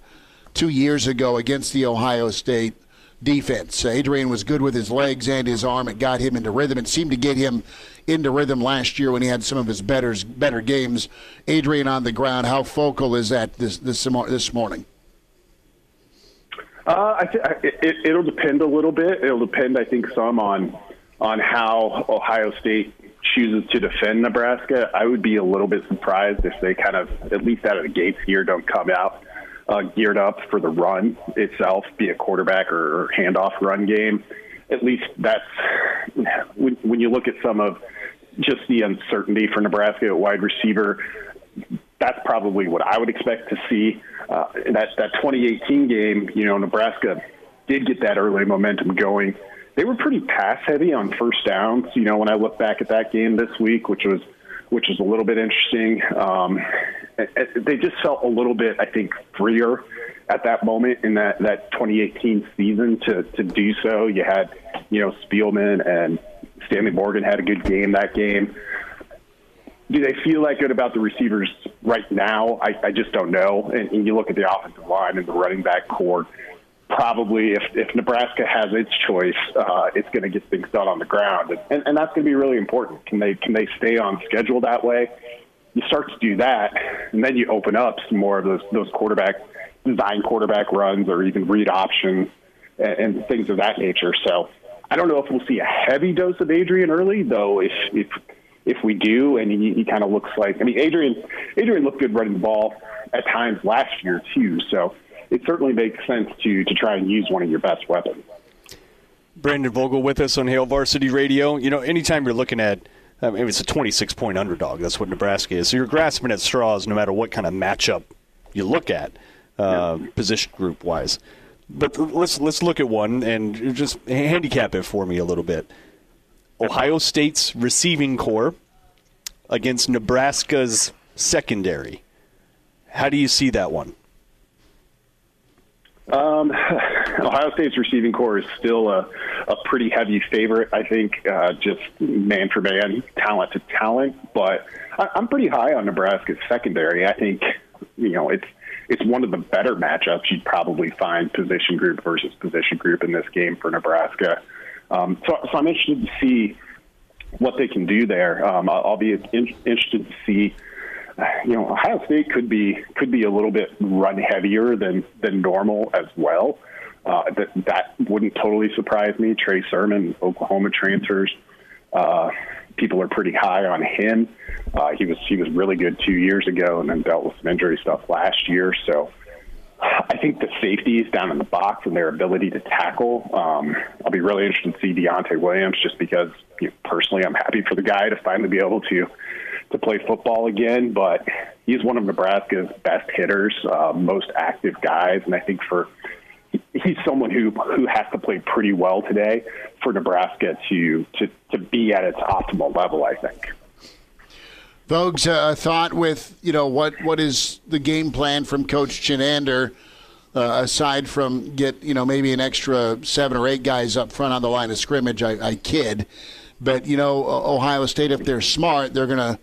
two years ago against the Ohio State defense. Adrian was good with his legs and his arm. It got him into rhythm. It seemed to get him into rhythm last year when he had some of his better better games. Adrian on the ground. How focal is that this this this morning? Uh, I th- it, it'll depend a little bit. It'll depend, I think, some on on how Ohio State chooses to defend Nebraska. I would be a little bit surprised if they kind of, at least out of the gates here, don't come out uh, geared up for the run itself, be a quarterback or handoff run game. At least that's when, when you look at some of just the uncertainty for Nebraska at wide receiver. That's probably what I would expect to see. Uh, that that 2018 game, you know, Nebraska did get that early momentum going. They were pretty pass heavy on first downs. You know, when I look back at that game this week, which was which was a little bit interesting. Um, they just felt a little bit, I think, freer at that moment in that, that 2018 season to, to do so. You had, you know, Spielman and Stanley Morgan had a good game that game. Do they feel that good about the receivers right now? I, I just don't know. And, and you look at the offensive line and the running back core. Probably, if, if Nebraska has its choice, uh, it's going to get things done on the ground, and, and that's going to be really important. Can they can they stay on schedule that way? You start to do that, and then you open up some more of those those quarterback design quarterback runs or even read options and, and things of that nature. So I don't know if we'll see a heavy dose of Adrian early, though. If if if we do, and he, he kind of looks like I mean Adrian Adrian looked good running the ball at times last year too. So it certainly makes sense to to try and use one of your best weapons. Brandon Vogel with us on Hail Varsity Radio. You know, anytime you're looking at I mean, it's a 26 point underdog. That's what Nebraska is. So you're grasping at straws no matter what kind of matchup you look at, uh, yeah. position group wise. But let's let's look at one and just handicap it for me a little bit. Ohio State's receiving core against Nebraska's secondary. How do you see that one? Um, Ohio State's receiving core is still a, a pretty heavy favorite, I think, uh, just man for man, talent to talent. But I, I'm pretty high on Nebraska's secondary. I think, you know, it's it's one of the better matchups you'd probably find position group versus position group in this game for Nebraska. Um, so, so I'm interested to see what they can do there. Um, I'll, I'll be in, interested to see you know, Ohio State could be could be a little bit run heavier than than normal as well. Uh, that that wouldn't totally surprise me. Trey Sermon, Oklahoma transfers. Uh, people are pretty high on him. Uh, he was he was really good two years ago, and then dealt with some injury stuff last year. So I think the safeties down in the box and their ability to tackle. Um, I'll be really interested to see Deontai Williams, just because you know, personally I'm happy for the guy to finally be able to to play football again, but he's one of Nebraska's best hitters, uh, most active guys, and I think for he's someone who who has to play pretty well today for Nebraska to to to be at its optimal level. I think. Vogues, uh, a thought with you know what what is the game plan from Coach Chinander Uh, aside from get you know maybe an extra seven or eight guys up front on the line of scrimmage, I, I kid, but you know Ohio State if they're smart, they're gonna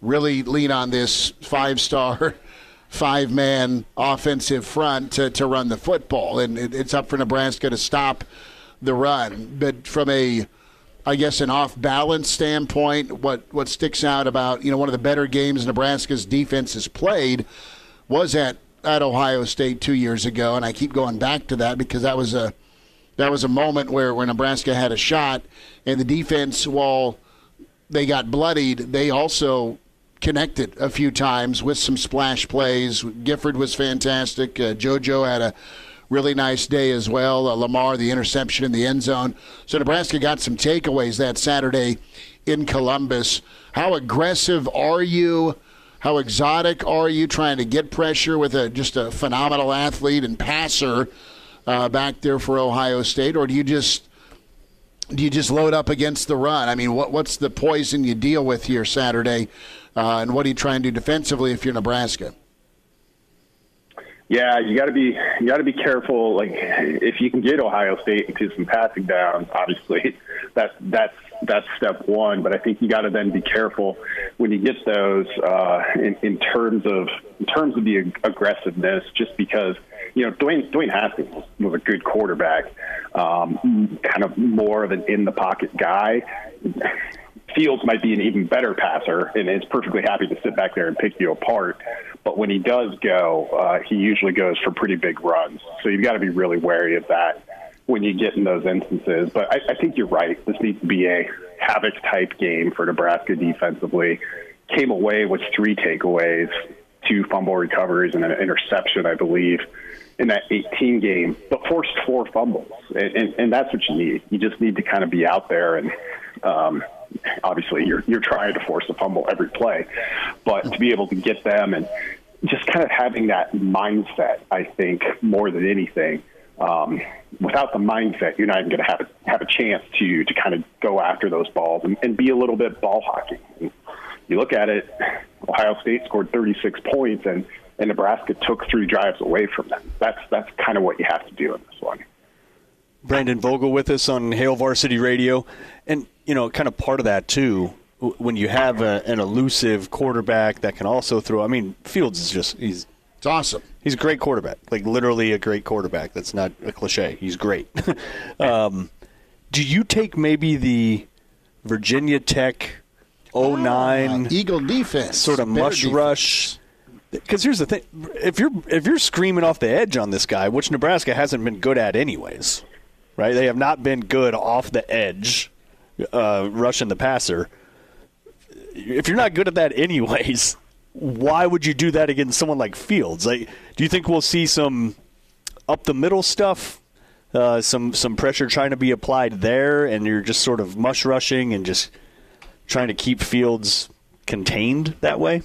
really lean on this five star, five man offensive front to, to run the football. And it, it's up for Nebraska to stop the run. But from a I guess an off balance standpoint, what what sticks out about you know one of the better games Nebraska's defense has played was at at Ohio State two years ago, and I keep going back to that because that was a that was a moment where where Nebraska had a shot, and the defense, while they got bloodied, they also connected a few times with some splash plays. Gifford was fantastic. Uh, JoJo had a really nice day as well. Uh, Lamar, the interception in the end zone. So Nebraska got some takeaways that Saturday in Columbus. How aggressive are you? How exotic are you trying to get pressure with a just a phenomenal athlete and passer uh, back there for Ohio State, or do you just do you just load up against the run? I mean, what what's the poison you deal with here Saturday uh, and what are you trying to do defensively if you're Nebraska? Yeah, you got to be you got to be careful. Like if you can get Ohio State into some passing downs, obviously that's that's that's step one. But I think you got to then be careful when you get those uh, in, in terms of in terms of the ag- aggressiveness, just because you know Dwayne Dwayne Haskins was a good quarterback, um, kind of more of an in the pocket guy. Fields might be an even better passer and is perfectly happy to sit back there and pick you apart. But when he does go, uh, he usually goes for pretty big runs. So you've got to be really wary of that when you get in those instances. But I, I think you're right. This needs to be a havoc type game for Nebraska defensively. Came away with three takeaways, two fumble recoveries, and an interception, I believe, in that 18 game, but forced four fumbles. And, and, and that's what you need. You just need to kind of be out there and. Um, obviously, you're you're trying to force a fumble every play, but to be able to get them and just kind of having that mindset, I think more than anything, um, without the mindset, you're not even going to have a, have a chance to to kind of go after those balls and, and be a little bit ball hockey. You look at it, Ohio State scored 36 points, and, and Nebraska took three drives away from them. That's that's kind of what you have to do in this one. Brandon Vogel with us on Hail Varsity Radio, and you know, kind of part of that too. When you have a, an elusive quarterback that can also throw, I mean, Fields is just—he's it's awesome. He's a great quarterback, like literally a great quarterback. That's not a cliche. He's great. um, do you take maybe the Virginia Tech 09 Ah, Eagle defense, sort of Bear mush defense. rush? Because here's the thing: if you're if you're screaming off the edge on this guy, which Nebraska hasn't been good at anyways, right? They have not been good off the edge, uh, rushing the passer. If you're not good at that anyways, why would you do that against someone like Fields? Like, do you think we'll see some up the middle stuff, uh, some some pressure trying to be applied there, and you're just sort of mush rushing and just trying to keep Fields contained that way?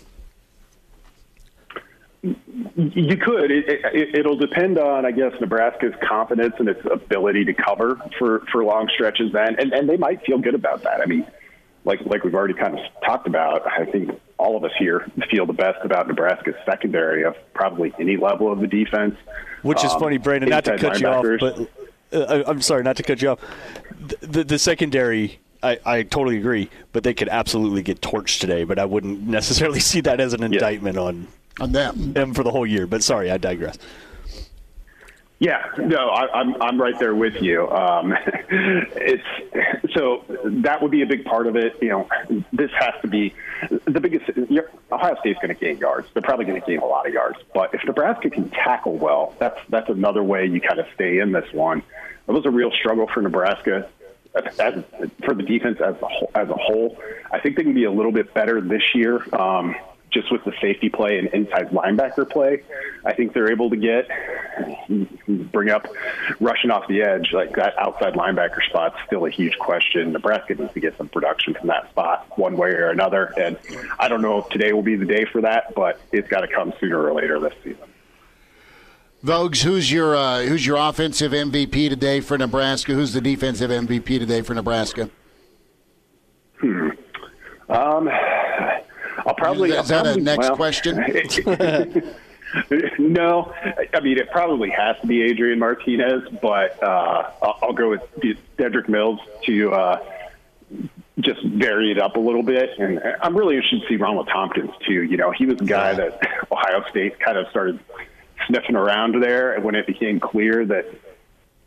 You could. It, it, it'll depend on, I guess, Nebraska's confidence and its ability to cover for, for long stretches. Then, and, and they might feel good about that. I mean, like like we've already kind of talked about, I think all of us here feel the best about Nebraska's secondary of probably any level of the defense. Which is Um, funny, Brandon. Not to cut you off, but uh, I'm sorry, not to cut you off. The, the, the secondary, I, I totally agree, but they could absolutely get torched today. But I wouldn't necessarily see that as an indictment on on them them for the whole year. But sorry, I digress. Yeah, no, I, I'm I'm right there with you. Um, it's so that would be a big part of it. You know, this has to be the biggest. you're- Ohio State's going to gain yards. They're probably going to gain a lot of yards. But if Nebraska can tackle well, that's that's another way you kind of stay in this one. It was a real struggle for Nebraska. As, for the defense as a whole, as a whole, I think they can be a little bit better this year. Um, just with the safety play and inside linebacker play, I think they're able to get bring up rushing off the edge like that outside linebacker spot's still a huge question. Nebraska needs to get some production from that spot one way or another, and I don't know if today will be the day for that, but it's got to come sooner or later this season. Vogues, who's your uh, who's your offensive MVP today for Nebraska? Who's the defensive MVP today for Nebraska? Hmm. Um, I'll probably. Is that a next well, question? no, I mean it probably has to be Adrian Martinez, but uh, I'll, I'll go with De- Dedrick Mills to uh, just vary it up a little bit. And I'm really interested to see Ronald Thompkins too. You know, he was the guy that Ohio State kind of started sniffing around there, when it became clear that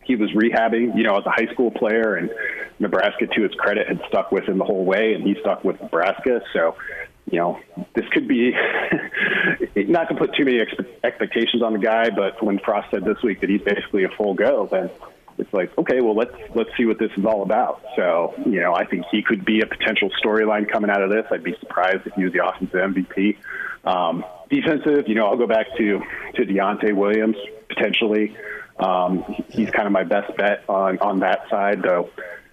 he was rehabbing, you know, as a high school player, and Nebraska, to its credit, had stuck with him the whole way, and he stuck with Nebraska. So, you know, this could be not to put too many ex- expectations on the guy, but when Frost said this week that he's basically a full go, then it's like, okay, well, let's let's see what this is all about. So, you know, I think he could be a potential storyline coming out of this. I'd be surprised if he was the offensive MVP. Um, defensive, you know, I'll go back to to Deontai Williams potentially. Um, he's kind of my best bet on on that side, though.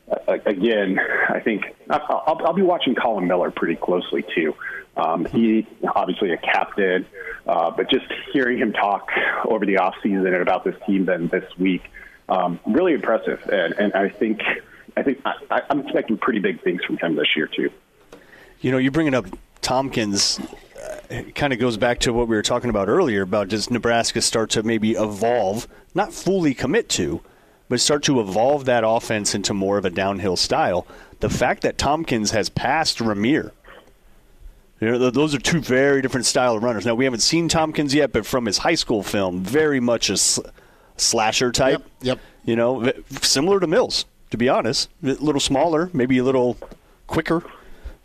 Uh, again, I think I'll, I'll, be watching Collin Miller pretty closely too. Um, he obviously a captain, uh, but just hearing him talk over the offseason and about this team then this week, um, really impressive. And, and I think I think I, I'm expecting pretty big things from him this year too. You know, you're bringing up Thompkins. Uh, it kind of goes back to what we were talking about earlier about does Nebraska start to maybe evolve, not fully commit to, but start to evolve that offense into more of a downhill style. The fact that Thompkins has passed Rahmir You know, those are two very different style of runners. Now we haven't seen Thompkins yet, but from his high school film, very much a sl- slasher type. Yep. yep. You know, similar to Mills, to be honest. A little smaller, maybe a little quicker.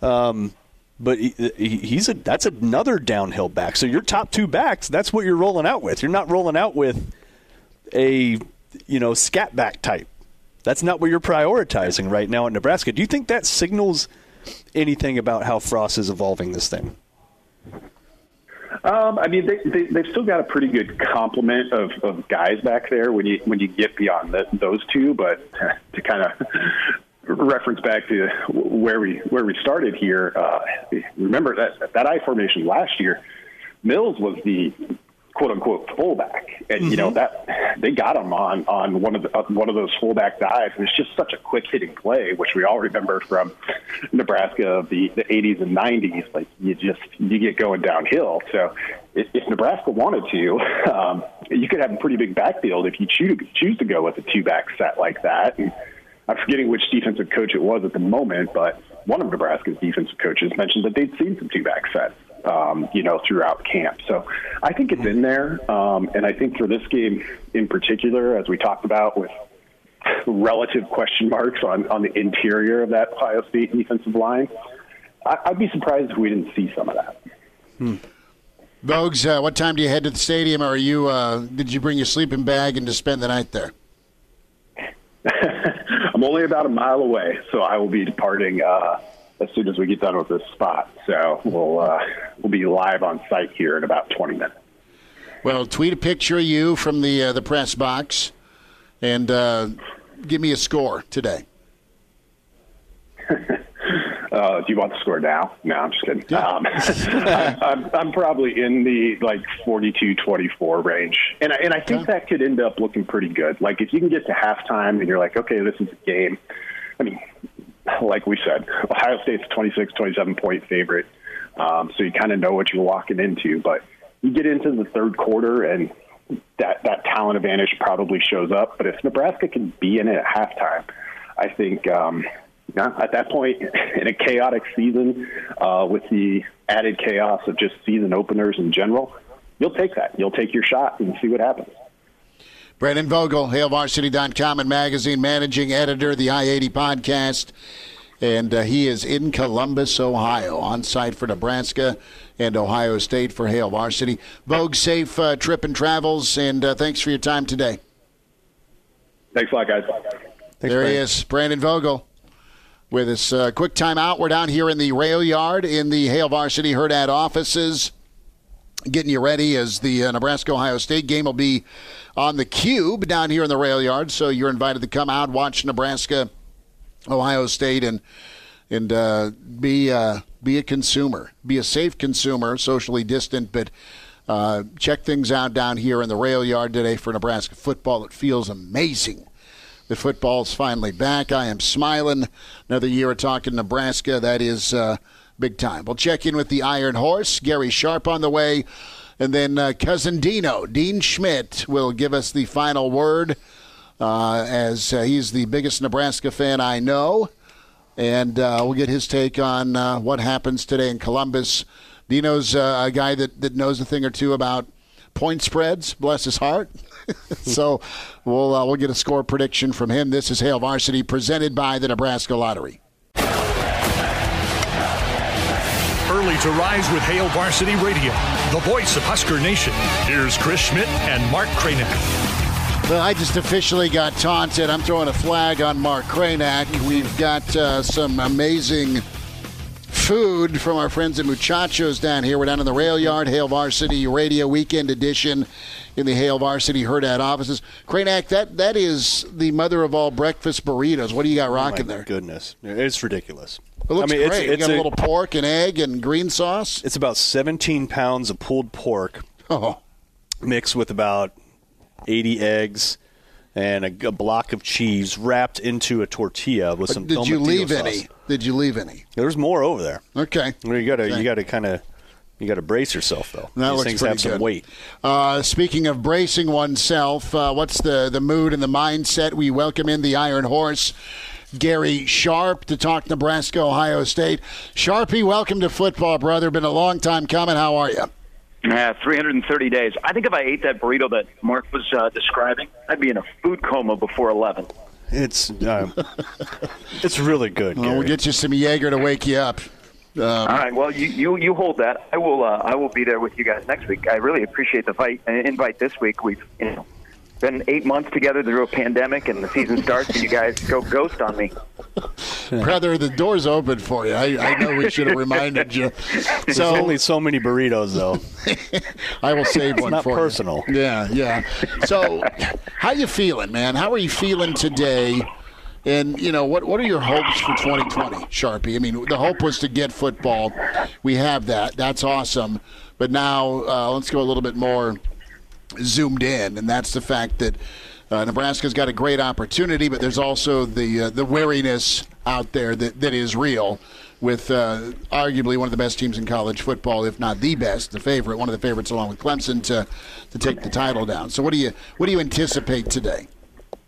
Um, but he, he- he's a that's another downhill back. So your top two backs, that's what you're rolling out with. You're not rolling out with a you know scat back type. That's not what you're prioritizing right now at Nebraska. Do you think that signals anything about how Frost is evolving this thing? Um, I mean, they, they, they've still got a pretty good complement of, of guys back there when you when you get beyond the, those two. But to kind of reference back to where we where we started here, uh, remember that that I formation last year, Mills was the quote unquote fullback, and you know that they got him on on one of the, uh, one of those fullback dives. It was just such a quick hitting play, which we all remember from Nebraska of the the 80s and 90s. Like you just you get going downhill. So if, if Nebraska wanted to, um, you could have a pretty big backfield if you choose choose to go with a two back set like that. And I'm forgetting which defensive coach it was at the moment, but one of Nebraska's defensive coaches mentioned that they'd seen some two back sets, um, you know, throughout camp. So I think it's in there. Um, and I think for this game in particular, as we talked about with relative question marks on, on the interior of that Ohio State defensive line, I, I'd be surprised if we didn't see some of that. Vogues, uh, what time do you head to the stadium? Or are you? Uh, did you bring your sleeping bag and to spend the night there? I'm only about a mile away, so I will be departing uh, as soon as we get done with this spot. So we'll uh, we'll be live on site here in about 20 minutes. Well, tweet a picture of you from the uh, the press box, and uh, give me a score today. Uh, do you want the score now? No, I'm just kidding. Um, I, I'm, I'm probably in the like 42-24 range, and I, and I think that could end up looking pretty good. Like if you can get to halftime and you're like, okay, this is a game. I mean, like we said, Ohio State's a 26, 27 point favorite, um, so you kind of know what you're walking into. But you get into the third quarter and that that talent advantage probably shows up. But if Nebraska can be in it at halftime, I think um, at that point in a chaotic season uh, with the added chaos of just season openers in general, you'll take that. You'll take your shot and see what happens. Brandon Vogel, HailVarsity.com and magazine managing editor of the I 80 podcast. And uh, he is in Columbus, Ohio, on site for Nebraska and Ohio State for Hail Varsity. Vogue, safe uh, trip and travels, and uh, thanks for your time today. Thanks a lot, guys. there he is, Brandon Vogel, with us. Uh, quick timeout. We're down here in the rail yard in the Hail Varsity Hurrdat offices getting you ready as the uh, Nebraska Ohio State game will be on the cube down here in the rail yard. So you're invited to come out, watch Nebraska Ohio State, and and uh, be uh, be a consumer, be a safe consumer, socially distant, but. Uh, check things out down here in the rail yard today for Nebraska football. It feels amazing The football's finally back. I am smiling. Another year of talking Nebraska. That is uh, big time. We'll check in with the Iron Horse, Gary Sharp on the way. And then uh, cousin Dino, Dean Schmidt, will give us the final word uh, as uh, he's the biggest Nebraska fan I know. And uh, we'll get his take on uh, what happens today in Columbus. Dino's uh, a guy that, that knows a thing or two about point spreads, bless his heart. so we'll, we'll get a score prediction from him. This is Hail Varsity presented by the Nebraska Lottery. Early to rise with Hail Varsity Radio, the voice of Husker Nation. Here's Chris Schmidt and Mark Kraynak. Well, I just officially got taunted. I'm throwing a flag on Mark Kraynak. We've got uh, some amazing food from our friends at Muchachos down here. We're down in the rail yard, Hail Varsity Radio Weekend Edition in the Hail Varsity Hurrdat offices. Kraynak, that, that is the mother of all breakfast burritos. What do you got rocking Oh My there? Goodness, it's ridiculous. It looks I mean, great. It's, you it's got a a- little pork and egg and green sauce. It's about 17 pounds of pulled pork Oh. mixed with about 80 eggs and a, a block of cheese wrapped into a tortilla with some. Did you leave sauce. any? Did you leave any? There's more over there. Okay. Well, You gotta, Okay. you gotta kind of, you gotta brace yourself though. That These looks things pretty have some weight. Uh, speaking of bracing oneself, uh, what's the, the mood and the mindset? We welcome in the Iron Horse, Gary Sharp to talk Nebraska, Ohio State. Sharpie, welcome to football, brother. Been a long time coming. How are you? Yeah, 330 days. I think if I ate that burrito that Mark was uh, describing, I'd be in a food coma before 11. It's uh, it's really good. Well, we'll get you some Jaeger to wake you up. Um, All right. Well, you, you you hold that. I will uh, I will be there with you guys next week. I really appreciate the fight, uh, invite this week. We've you know been eight months together through a pandemic, and the season starts, and you guys go ghost on me. Brother, the door's open for you. I, I know we should have reminded you. There's only so many burritos, though. I will save It's one not for personal. you. Yeah, yeah. So, how you feeling, man? How are you feeling today? And you know what? What are your hopes for 2020, Sharpie? I mean, the hope was to get football. We have that. That's awesome. But now uh, let's go a little bit more zoomed in, and that's the fact that uh, Nebraska's got a great opportunity, but there's also the uh, the wariness out there that, that is real. With uh, arguably one of the best teams in college football, if not the best, the favorite, one of the favorites, along with Clemson, to to take the title down. So, what do you what do you anticipate today?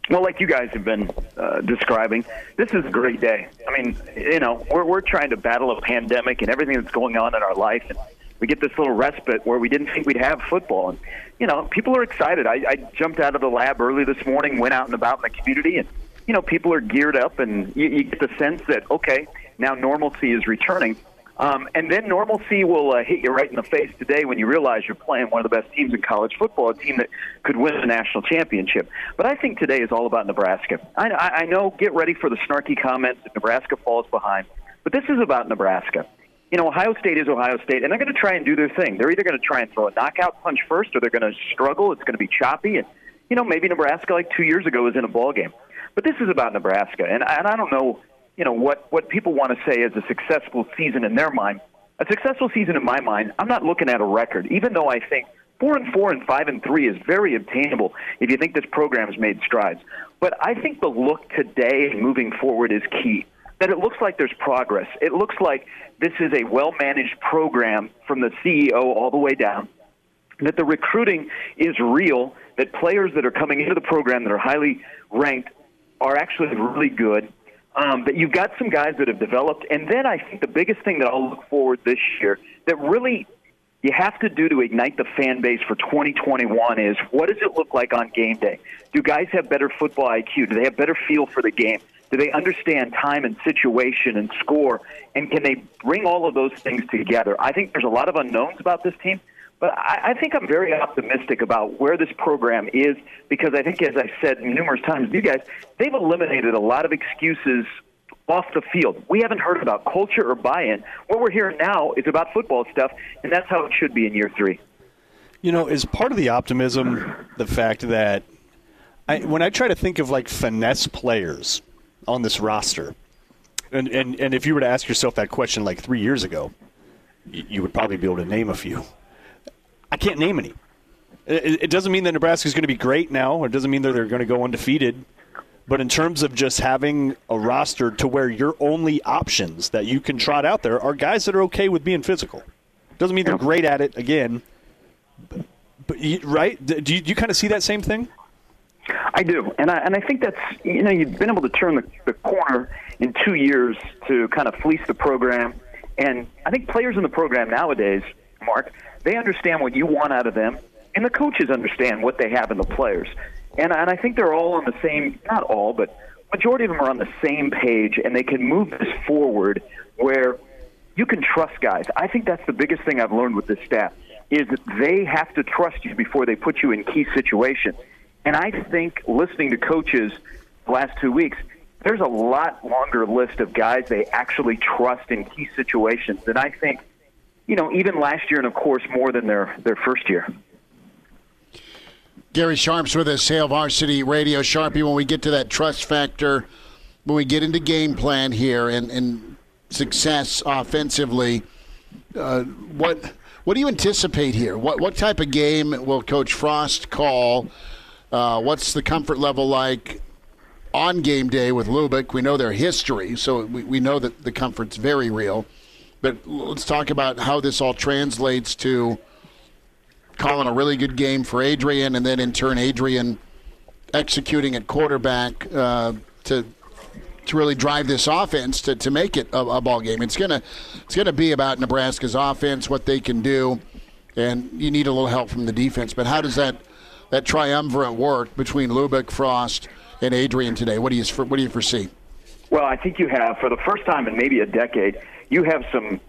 Well, like you guys have been uh, describing, this is a great day. I mean, you know, we're we're trying to battle a pandemic and everything that's going on in our life, and we get this little respite where we didn't think we'd have football, and you know, people are excited. I, I jumped out of the lab early this morning, went out and about in the community, and you know, people are geared up, and you, you get the sense that okay, now normalcy is returning. Um, and then normalcy will uh, hit you right in the face today when you realize you're playing one of the best teams in college football, a team that could win a national championship. But I think today is all about Nebraska. I, I know, get ready for the snarky comments if Nebraska falls behind, but this is about Nebraska. You know, Ohio State is Ohio State, and they're going to try and do their thing. They're either going to try and throw a knockout punch first, or they're going to struggle. It's going to be choppy, and you know, maybe Nebraska, like two years ago, was in a ball game. But this is about Nebraska, and, and I don't know, you know, what what people want to say is a successful season in their mind. A successful season in my mind, I'm not looking at a record, even though I think four and four and five and three is very obtainable if you think this program has made strides. But I think the look today and moving forward is key. That it looks like there's progress. It looks like this is a well managed program from the CEO all the way down. That the recruiting is real. That players that are coming into the program that are highly ranked are actually really good. Um, that you've got some guys that have developed. And then I think the biggest thing that I'll look forward this year that really you have to do to ignite the fan base for 2021 is what does it look like on game day? Do guys have better football IQ? Do they have better feel for the game? Do they understand time and situation and score? And can they bring all of those things together? I think there's a lot of unknowns about this team, but I, I think I'm very optimistic about where this program is because I think, as I've said numerous times you guys, they've eliminated a lot of excuses off the field. We haven't heard about culture or buy-in. What we're hearing now is about football stuff, and that's how it should be in year three. You know, is part of the optimism the fact that I, when I try to think of like finesse players on this roster, and, and, and if you were to ask yourself that question like three years ago, you, would probably be able to name a few. I can't name any. It, it doesn't mean that Nebraska is going to be great now. It doesn't mean that they're going to go undefeated. But in terms of just having a roster to where your only options that you can trot out there are guys that are okay with being physical. Doesn't mean they're great at it again. But, but you, right? Do you, do you kind of see that same thing? I do, and I and I think that's you know you've been able to turn the, the corner in two years to kind of fleece the program, and I think players in the program nowadays, Mark, they understand what you want out of them, and the coaches understand what they have in the players, and and I think they're all on the same not all, but majority of them are on the same page, and they can move this forward where you can trust guys. I think that's the biggest thing I've learned with this staff is that they have to trust you before they put you in key situations. And I think listening to coaches the last two weeks, there's a lot longer list of guys they actually trust in key situations than I think, you know, even last year and of course more than their their first year. Gary Sharp's with us, Hail Varsity Radio. Sharpie, when we get to that trust factor, when we get into game plan here and, and success offensively, uh, what what do you anticipate here? What what type of game will Coach Frost call? Uh, what's the comfort level like on game day with Lubick? We know their history, so we, we know that the comfort's very real. But let's talk about how this all translates to calling a really good game for Adrian, and then in turn, Adrian executing at quarterback uh, to to really drive this offense to, to make it a, a ball game. It's gonna it's gonna be about Nebraska's offense, what they can do, and you need a little help from the defense. But how does that that triumvirate work between Lubick, Frost, and Adrian today? What do you what do you foresee? Well, I think you have for the first time in maybe a decade, you have some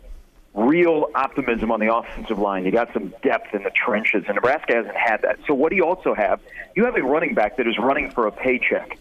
real optimism on the offensive line. You got some depth in the trenches, and Nebraska hasn't had that. So what do you also have? You have a running back that is running for a paycheck.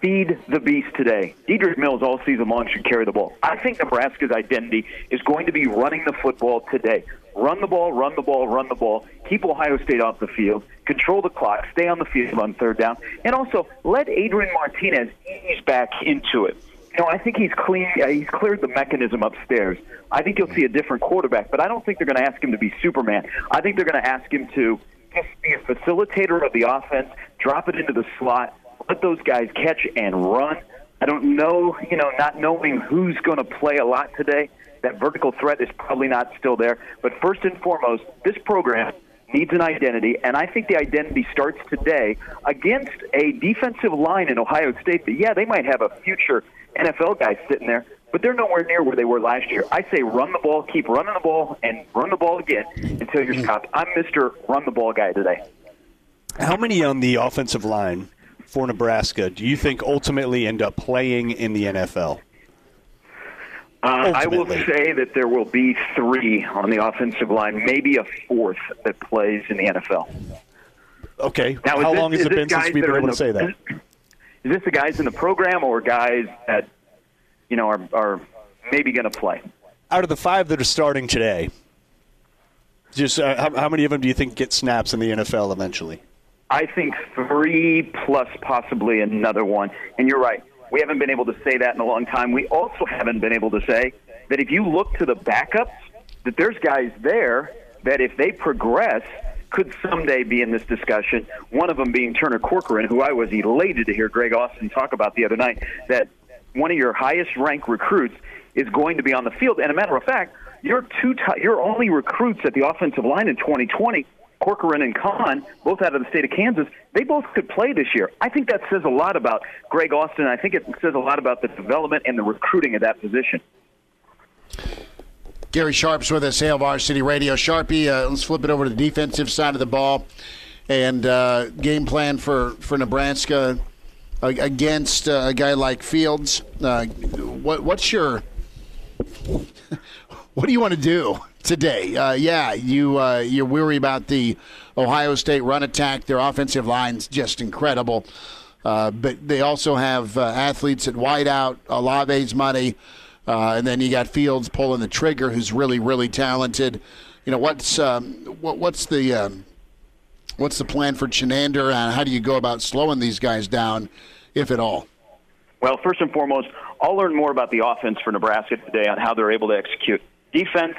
Feed the beast today. Dedrick Mills all season long should carry the ball. I think Nebraska's identity is going to be running the football today. Run the ball, run the ball, run the ball. Keep Ohio State off the field. Control the clock. Stay on the field on third down. And also let Adrian Martinez ease back into it. You know, I think he's clean. Uh, he's cleared the mechanism upstairs. I think you'll see a different quarterback, but I don't think they're going to ask him to be Superman. I think they're going to ask him to just be a facilitator of the offense, drop it into the slot, let those guys catch and run. I don't know, you know, not knowing who's going to play a lot today. That vertical threat is probably not still there. But first and foremost, this program needs an identity, and I think the identity starts today against a defensive line in Ohio State that, yeah, they might have a future NFL guy sitting there, but they're nowhere near where they were last year. I say run the ball, keep running the ball, and run the ball again until you're mm. stopped. I'm Mr. Run the Ball guy today. How many on the offensive line for Nebraska do you think ultimately end up playing in the NFL? Uh, I will say that there will be three on the offensive line, maybe a fourth that plays in the NFL. Okay. Now, How this, long has it been since we've been able to say that? Is this the guys in the program or guys that you know are, are maybe going to play? Out of the five that are starting today, just uh, how, how many of them do you think get snaps in the NFL eventually? I think three plus possibly another one. And you're right. We haven't been able to say that in a long time. We also haven't been able to say that if you look to the backups, that there's guys there that if they progress could someday be in this discussion. One of them being Turner Corcoran, who I was elated to hear Greg Austin talk about the other night, that one of your highest ranked recruits is going to be on the field. And a matter of fact, your two t- your only recruits at the offensive line in 2020 Corcoran and Conn, both out of the state of Kansas, they both could play this year. I think that says a lot about Greg Austin. I think it says a lot about the development and the recruiting of that position. Gary Sharp's with us, Hail Varsity Radio. Sharpie, uh, let's flip it over to the defensive side of the ball and uh, game plan for, for Nebraska uh, against a guy like Fields. Uh, what, what's your what do you want to do today? Uh, yeah, you uh, you're weary about the Ohio State run attack. Their offensive line's just incredible, but they also have athletes at wideout. Olave's money. Uh, and then you got Fields pulling the trigger, who's really, really talented. You know what's um, what, what's the um, what's the plan for Chinander, and how do you go about slowing these guys down, if at all? Well, first and foremost, I'll learn more about the offense for Nebraska today on how they're able to execute defense.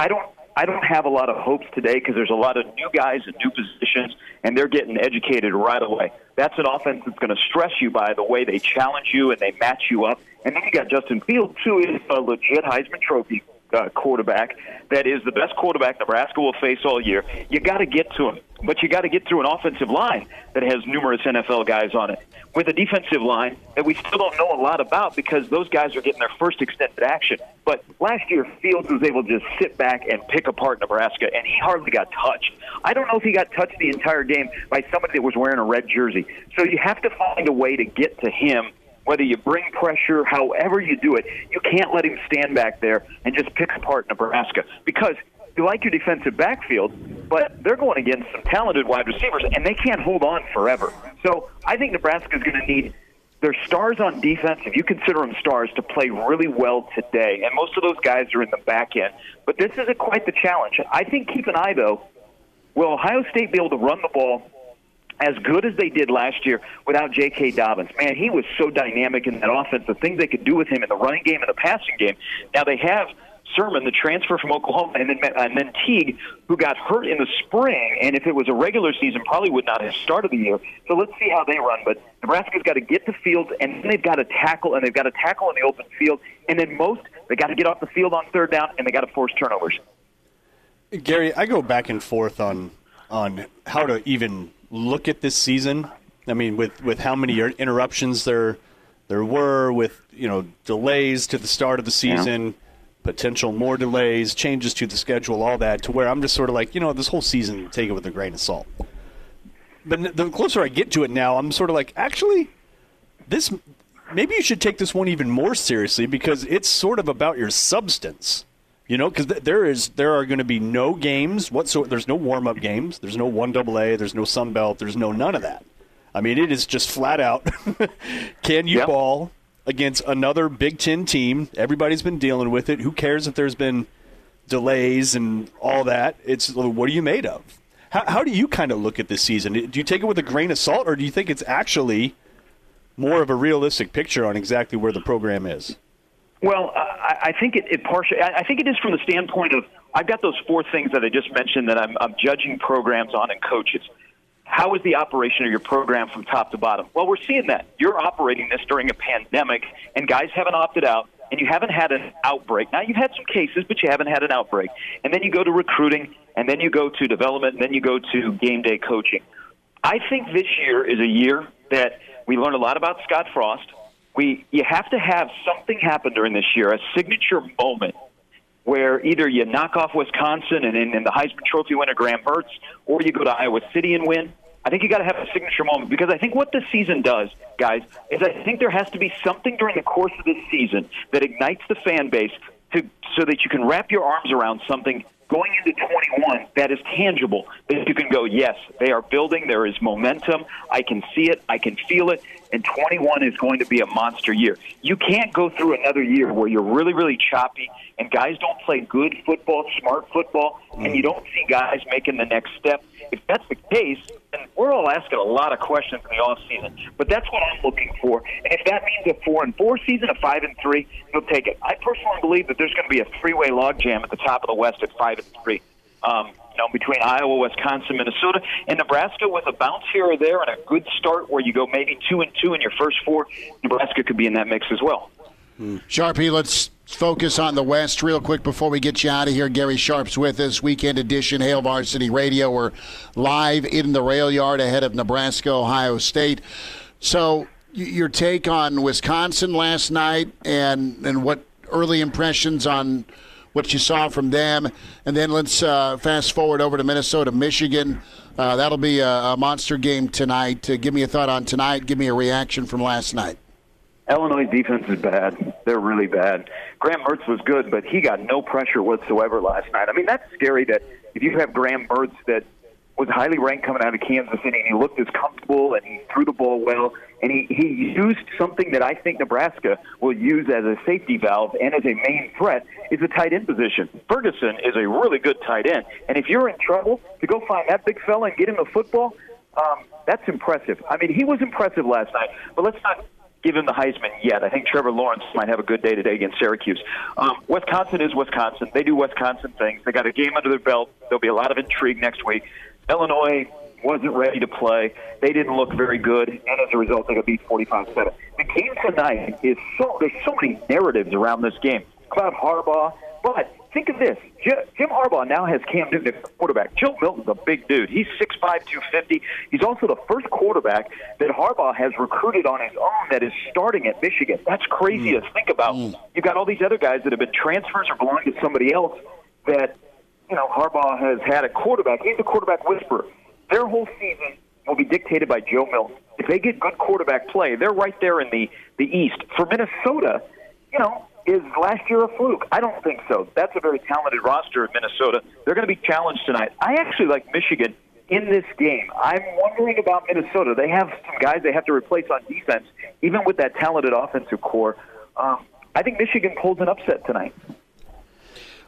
I don't I don't have a lot of hopes today because there's a lot of new guys in new positions, and they're getting educated right away. That's an offense that's going to stress you by the way they challenge you and they match you up. And then you got Justin Fields, who is a legit Heisman Trophy uh, quarterback that is the best quarterback Nebraska will face all year. You got to get to him, but you got to get through an offensive line that has numerous NFL guys on it, with a defensive line that we still don't know a lot about because those guys are getting their first extended action. But last year, Fields was able to just sit back and pick apart Nebraska, and he hardly got touched. I don't know if he got touched the entire game by somebody that was wearing a red jersey. So you have to find a way to get to him whether you bring pressure, however you do it, you can't let him stand back there and just pick apart Nebraska because you like your defensive backfield, but they're going against some talented wide receivers and they can't hold on forever. So I think Nebraska is going to need their stars on defense, if you consider them stars, to play really well today. And most of those guys are in the back end. But this isn't quite the challenge. I think keep an eye, though. Will Ohio State be able to run the ball as good as they did last year without J.K. Dobbins. Man, he was so dynamic in that offense. The things they could do with him in the running game and the passing game. Now they have Sermon, the transfer from Oklahoma, and then uh, and then Teague, who got hurt in the spring, and if it was a regular season, probably would not have started the year. So let's see how they run. But Nebraska's got to get the field, and then they've got to tackle, and they've got to tackle in the open field, and then most they got to get off the field on third down, and they got to force turnovers. Gary, I go back and forth on on how to even look at this season. I mean, with, with how many interruptions there there were with you know delays to the start of the season, potential more delays, changes to the schedule, all that, to where I'm just sort of like, you know, this whole season, take it with a grain of salt. But the closer I get to it now, I'm sort of like, actually, this maybe you should take this one even more seriously because it's sort of about your substance. You know, because th- there is there are going to be no games whatsoever. There's no warm up games. There's no one double A. There's no Sun Belt. There's no none of that. I mean, it is just flat out. can you Yep. ball against another Big Ten team? Everybody's been dealing with it. Who cares if there's been delays and all that? It's what are you made of? How, how do you kind of look at this season? Do you take it with a grain of salt, or do you think it's actually more of a realistic picture on exactly where the program is? Well, I, I think it, it partially. I think it is from the standpoint of I've got those four things that I just mentioned that I'm, I'm judging programs on and coaches. How is the operation of your program from top to bottom? Well, we're seeing that you're operating this during a pandemic, and guys haven't opted out, and you haven't had an outbreak. Now you've had some cases, but you haven't had an outbreak. And then you go to recruiting, and then you go to development, and then you go to game day coaching. I think this year is a year that we learn a lot about Scott Frost. We you have to have something happen during this year, a signature moment where either you knock off Wisconsin and in, the Heisman Trophy winner Graham Mertz, or you go to Iowa City and win. I think you got to have a signature moment because I think what this season does, guys, is I think there has to be something during the course of this season that ignites the fan base to so that you can wrap your arms around something going into 21 that is tangible that you can go yes they are building there is momentum i can see it i can feel it and 21 is going to be a monster year. You can't go through another year where you're really really choppy and guys don't play good football smart football and you don't see guys making the next step. If that's the case then we're all asking a lot of questions in the off season but that's what i'm looking for. And if that means a four and four season a five and three you'll take it. I personally believe that there's going to be a three way logjam at the top of the west at five and three. Um, know, between Iowa, Wisconsin, Minnesota, and Nebraska with a bounce here or there and a good start where you go maybe two and two in your first four, Nebraska could be in that mix as well. Sharpie, let's focus on the West real quick before we get you out of here. Gary Sharp's with us, weekend edition, Hail Varsity Radio. We're live in the rail yard ahead of Nebraska, Ohio State. So, your take on Wisconsin last night and, and what early impressions on what you saw from them. And then let's uh, fast forward over to Minnesota, Michigan. Uh, that'll be a, a monster game tonight. Uh, give me a thought on tonight. Give me a reaction from last night. Illinois defense is bad. They're really bad. Graham Mertz was good, but he got no pressure whatsoever last night. I mean, that's scary that if you have Graham Mertz that was highly ranked coming out of Kansas City and he looked as comfortable and he threw the ball well and he, he used something that I think Nebraska will use as a safety valve and as a main threat is the tight end position. Ferguson is a really good tight end. And if you're in trouble, to go find that big fella and get him the football, um, that's impressive. I mean, he was impressive last night, but let's not give him the Heisman yet. I think Trevor Lawrence might have a good day today against Syracuse. Um, Wisconsin is Wisconsin. They do Wisconsin things. They got a game under their belt. There'll be a lot of intrigue next week. Illinois wasn't ready to play. They didn't look very good, and as a result, they got beat 45-7. The game tonight is so there's so many narratives around this game. Cloud Harbaugh, but think of this: Jim, Harbaugh now has Cam Newton as quarterback. Joe Milton's a big dude. He's 6'5", 250. He's also the first quarterback that Harbaugh has recruited on his own that is starting at Michigan. That's crazy to think about. Mm. You've got all these other guys that have been transfers or belong to somebody else that you know Harbaugh has had a quarterback. He's a quarterback whisperer. Their whole season will be dictated by Joe Milton. If they get good quarterback play, they're right there in the the East. For Minnesota, you know, is last year a fluke? I don't think so. That's a very talented roster in Minnesota. They're going to be challenged tonight. I actually like Michigan in this game. I'm wondering about Minnesota. They have some guys they have to replace on defense, even with that talented offensive core. Um, I think Michigan pulls an upset tonight.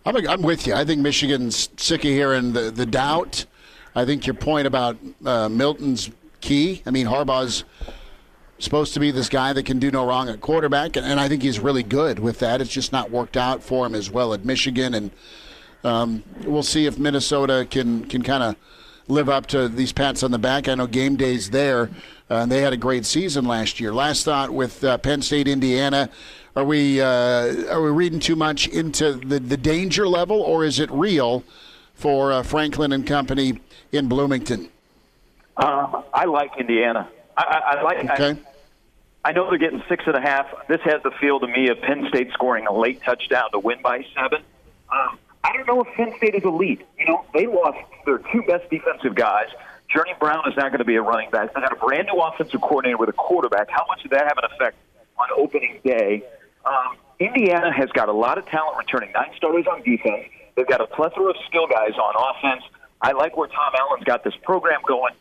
I'm, I'm with you. I think Michigan's sick of hearing the, the doubt. I think your point about uh, Milton's key. I mean, Harbaugh's supposed to be this guy that can do no wrong at quarterback, and, and I think he's really good with that. It's just not worked out for him as well at Michigan, and um, we'll see if Minnesota can can kind of live up to these pats on the back. I know game days there, uh, and they had a great season last year. Last thought with uh, Penn State, Indiana. Are we uh, are we reading too much into the, the danger level, or is it real for uh, Franklin and company in Bloomington? Um, I like Indiana. I, I, I like. Okay. I, I know they're getting six and a half. This has the feel to me of Penn State scoring a late touchdown to win by seven. Um, I don't know if Penn State is elite. You know, they lost their two best defensive guys. Journey Brown is not going to be a running back. They got a brand new offensive coordinator with a quarterback. How much did that have an effect on opening day? Um, Indiana has got a lot of talent returning. Nine starters on defense. They've got a plethora of skill guys on offense. I like where Tom Allen's got this program going.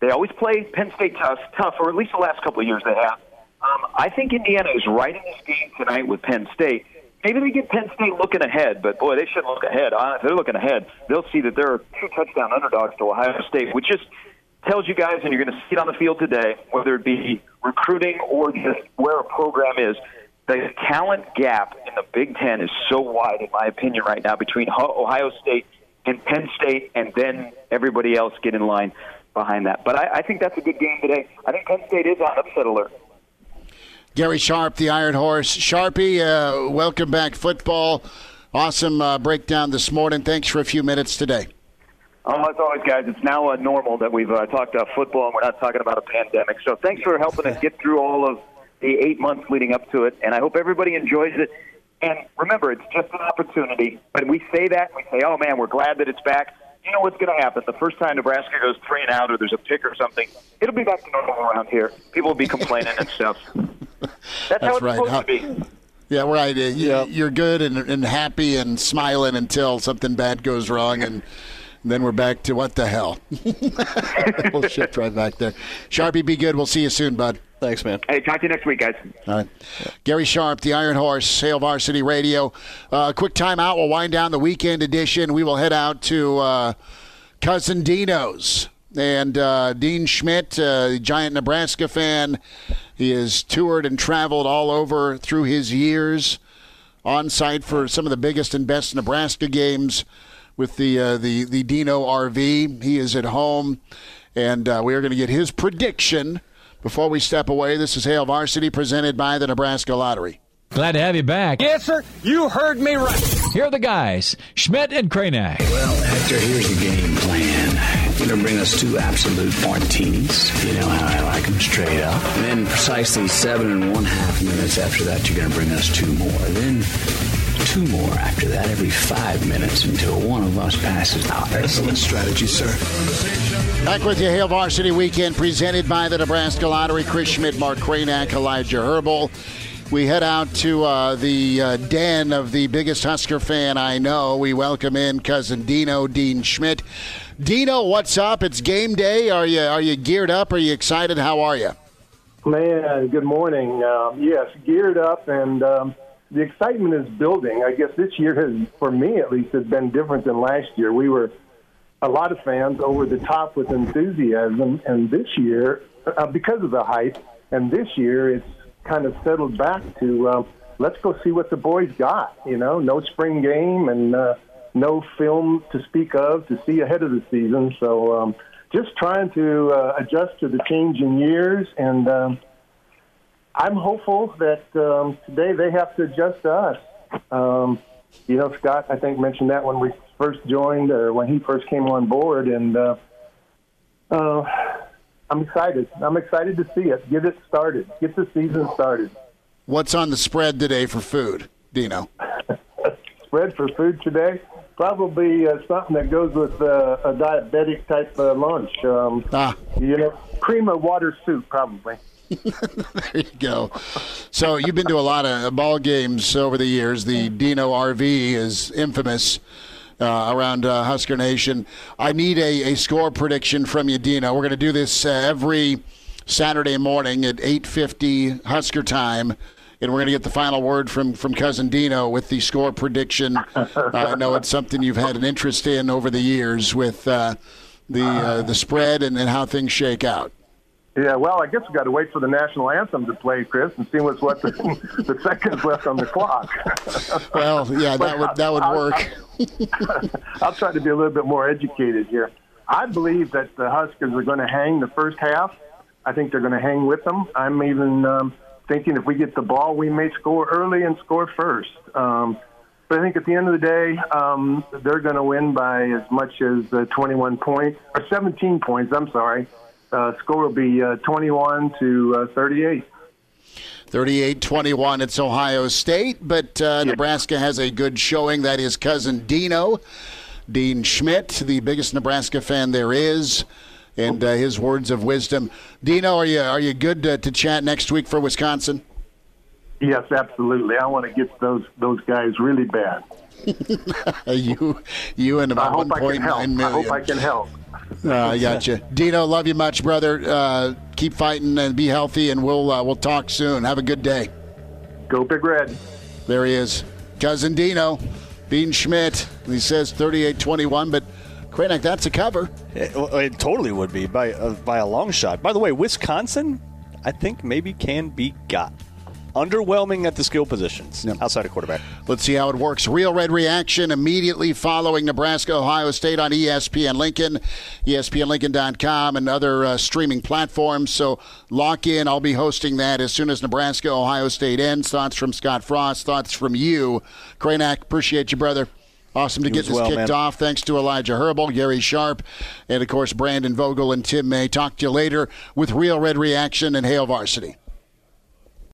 They always play Penn State tough, tough, or at least the last couple of years they have. Um, I think Indiana is right in this game tonight with Penn State. Maybe they get Penn State looking ahead, but boy, they shouldn't look ahead. Uh, if they're looking ahead, they'll see that they're two touchdown underdogs to Ohio State, which just tells you guys, and you're going to see it on the field today, whether it be recruiting or just where a program is. The talent gap in the Big Ten is so wide, in my opinion, right now between Ohio State and Penn State, and then everybody else get in line behind that. But I, I think that's a good game today. I think Penn State is on upset alert. Gary Sharp, the Iron Horse. Sharpie, uh, welcome back, football. Awesome uh, breakdown this morning. Thanks for a few minutes today. Oh, as always, guys, it's now uh, normal that we've uh, talked about football and we're not talking about a pandemic. So thanks for helping us get through all of the eight months leading up to it, and I hope everybody enjoys it. And remember, it's just an opportunity. But we say that, we say, oh, man, we're glad that it's back. You know what's going to happen? The first time Nebraska goes three and out or there's a pick or something, it'll be back to normal around here. People will be complaining and stuff. That's, That's how it's right. supposed How- to be. Yeah, right. Uh, you, You're good and, and happy and smiling until something bad goes wrong, and then we're back to what the hell. we'll shift right back there. Sharpie, be good. We'll see you soon, bud. Thanks, man. Hey, talk to you next week, guys. All right. Gary Sharp, the Iron Horse, Hail Varsity Radio. Uh, quick timeout. We'll wind down the weekend edition. We will head out to uh, Cousin Dino's. And uh, Dean Schmidt, uh, giant Nebraska fan, he has toured and traveled all over through his years on site for some of the biggest and best Nebraska games with the uh, the the Dino RV. He is at home, and uh, we are going to get his prediction before we step away. This is Hail Varsity presented by the Nebraska Lottery. Glad to have you back. Yes, sir. You heard me right. Here are the guys, Schmidt and Kraynak. Well, Hector, here's the game plan. You're going to bring us two absolute martinis. You know how I like them straight up. And then precisely seven and one half minutes after that, you're going to bring us two more. Then two more after that every five minutes until one of us passes out. Excellent strategy, sir. Back with you, Hail Varsity Weekend, presented by the Nebraska Lottery. Chris Schmidt, Mark Kraynak, Elijah Herbal. We head out to uh, the uh, den of the biggest Husker fan I know. We welcome in cousin Dino, Dean Schmidt. Dino, what's up? It's game day. Are you are you geared up? Are you excited? How are you? Man, good morning. Um, yes, geared up, and um, the excitement is building. I guess this year has, for me at least, has been different than last year. We were a lot of fans over the top with enthusiasm, and this year, uh, because of the hype, and this year it's kind of settled back to uh, let's go see what the boys got. You know, no spring game and uh, no film to speak of to see ahead of the season. So um, just trying to uh, adjust to the change in years, and um, I'm hopeful that um, today they have to adjust to us. Um, you know, Scott, I think mentioned that when we first joined or when he first came on board, and uh, uh, I'm excited. I'm excited to see it. Get it started. Get the season started. What's on the spread today for food, Dino? Spread for food today? Probably uh, something that goes with uh, a diabetic type uh, lunch. Um, ah. You know, cream of water soup, probably. there you go. So you've been to a lot of ball games over the years. The Dino RV is infamous uh, around uh, Husker Nation. I need a, a score prediction from you, Dino. We're going to do this uh, every Saturday morning at 8:50 Husker time. And we're going to get the final word from, from cousin Dino with the score prediction. I know it's something you've had an interest in over the years with uh, the uh, the spread and, and how things shake out. Yeah, well, I guess we got to wait for the national anthem to play, Chris, and see what's what the, the seconds left on the clock. Well, yeah, that would that would work. I'll try to be a little bit more educated here. I believe that the Huskers are going to hang the first half. I think they're going to hang with them. I'm even um, thinking if we get the ball, we may score early and score first. Um, but I think at the end of the day, um, they're going to win by as much as uh, 21 points or 17 points. I'm sorry. Uh, score will be uh, 21 to uh, 38. 38 21, it's Ohio State, but uh, Nebraska has a good showing. That is cousin Dino, Dean Schmidt, the biggest Nebraska fan there is, and uh, his words of wisdom. Dino, are you, are you good to, to chat next week for Wisconsin? Yes, absolutely. I want to get those those guys really bad. you, you and about hope I can 1.9 I hope I can help. Uh, I gotcha. Dino, love you much, brother. Uh, keep fighting and be healthy, and we'll uh, we'll talk soon. Have a good day. Go Big Red. There he is, cousin Dino, Dean Schmidt. He says 38-21, but Kraynak, that's a cover. It, it totally would be by uh, by a long shot. By the way, Wisconsin, I think maybe can be got. Underwhelming at the skill positions outside of quarterback. Let's see how it works. Real Red Reaction immediately following Nebraska Ohio State on ESPN Lincoln, ESPNLincoln.com, and other uh, streaming platforms. So lock in. I'll be hosting that as soon as Nebraska Ohio State ends. Thoughts from Scott Frost, thoughts from you. Kraynak, appreciate you, brother. Awesome to You get this well, kicked man. off. Thanks to Elijah Herbal, Gary Sharp, and of course Brandon Vogel and Tim May. Talk to you later with Real Red Reaction and Hail Varsity.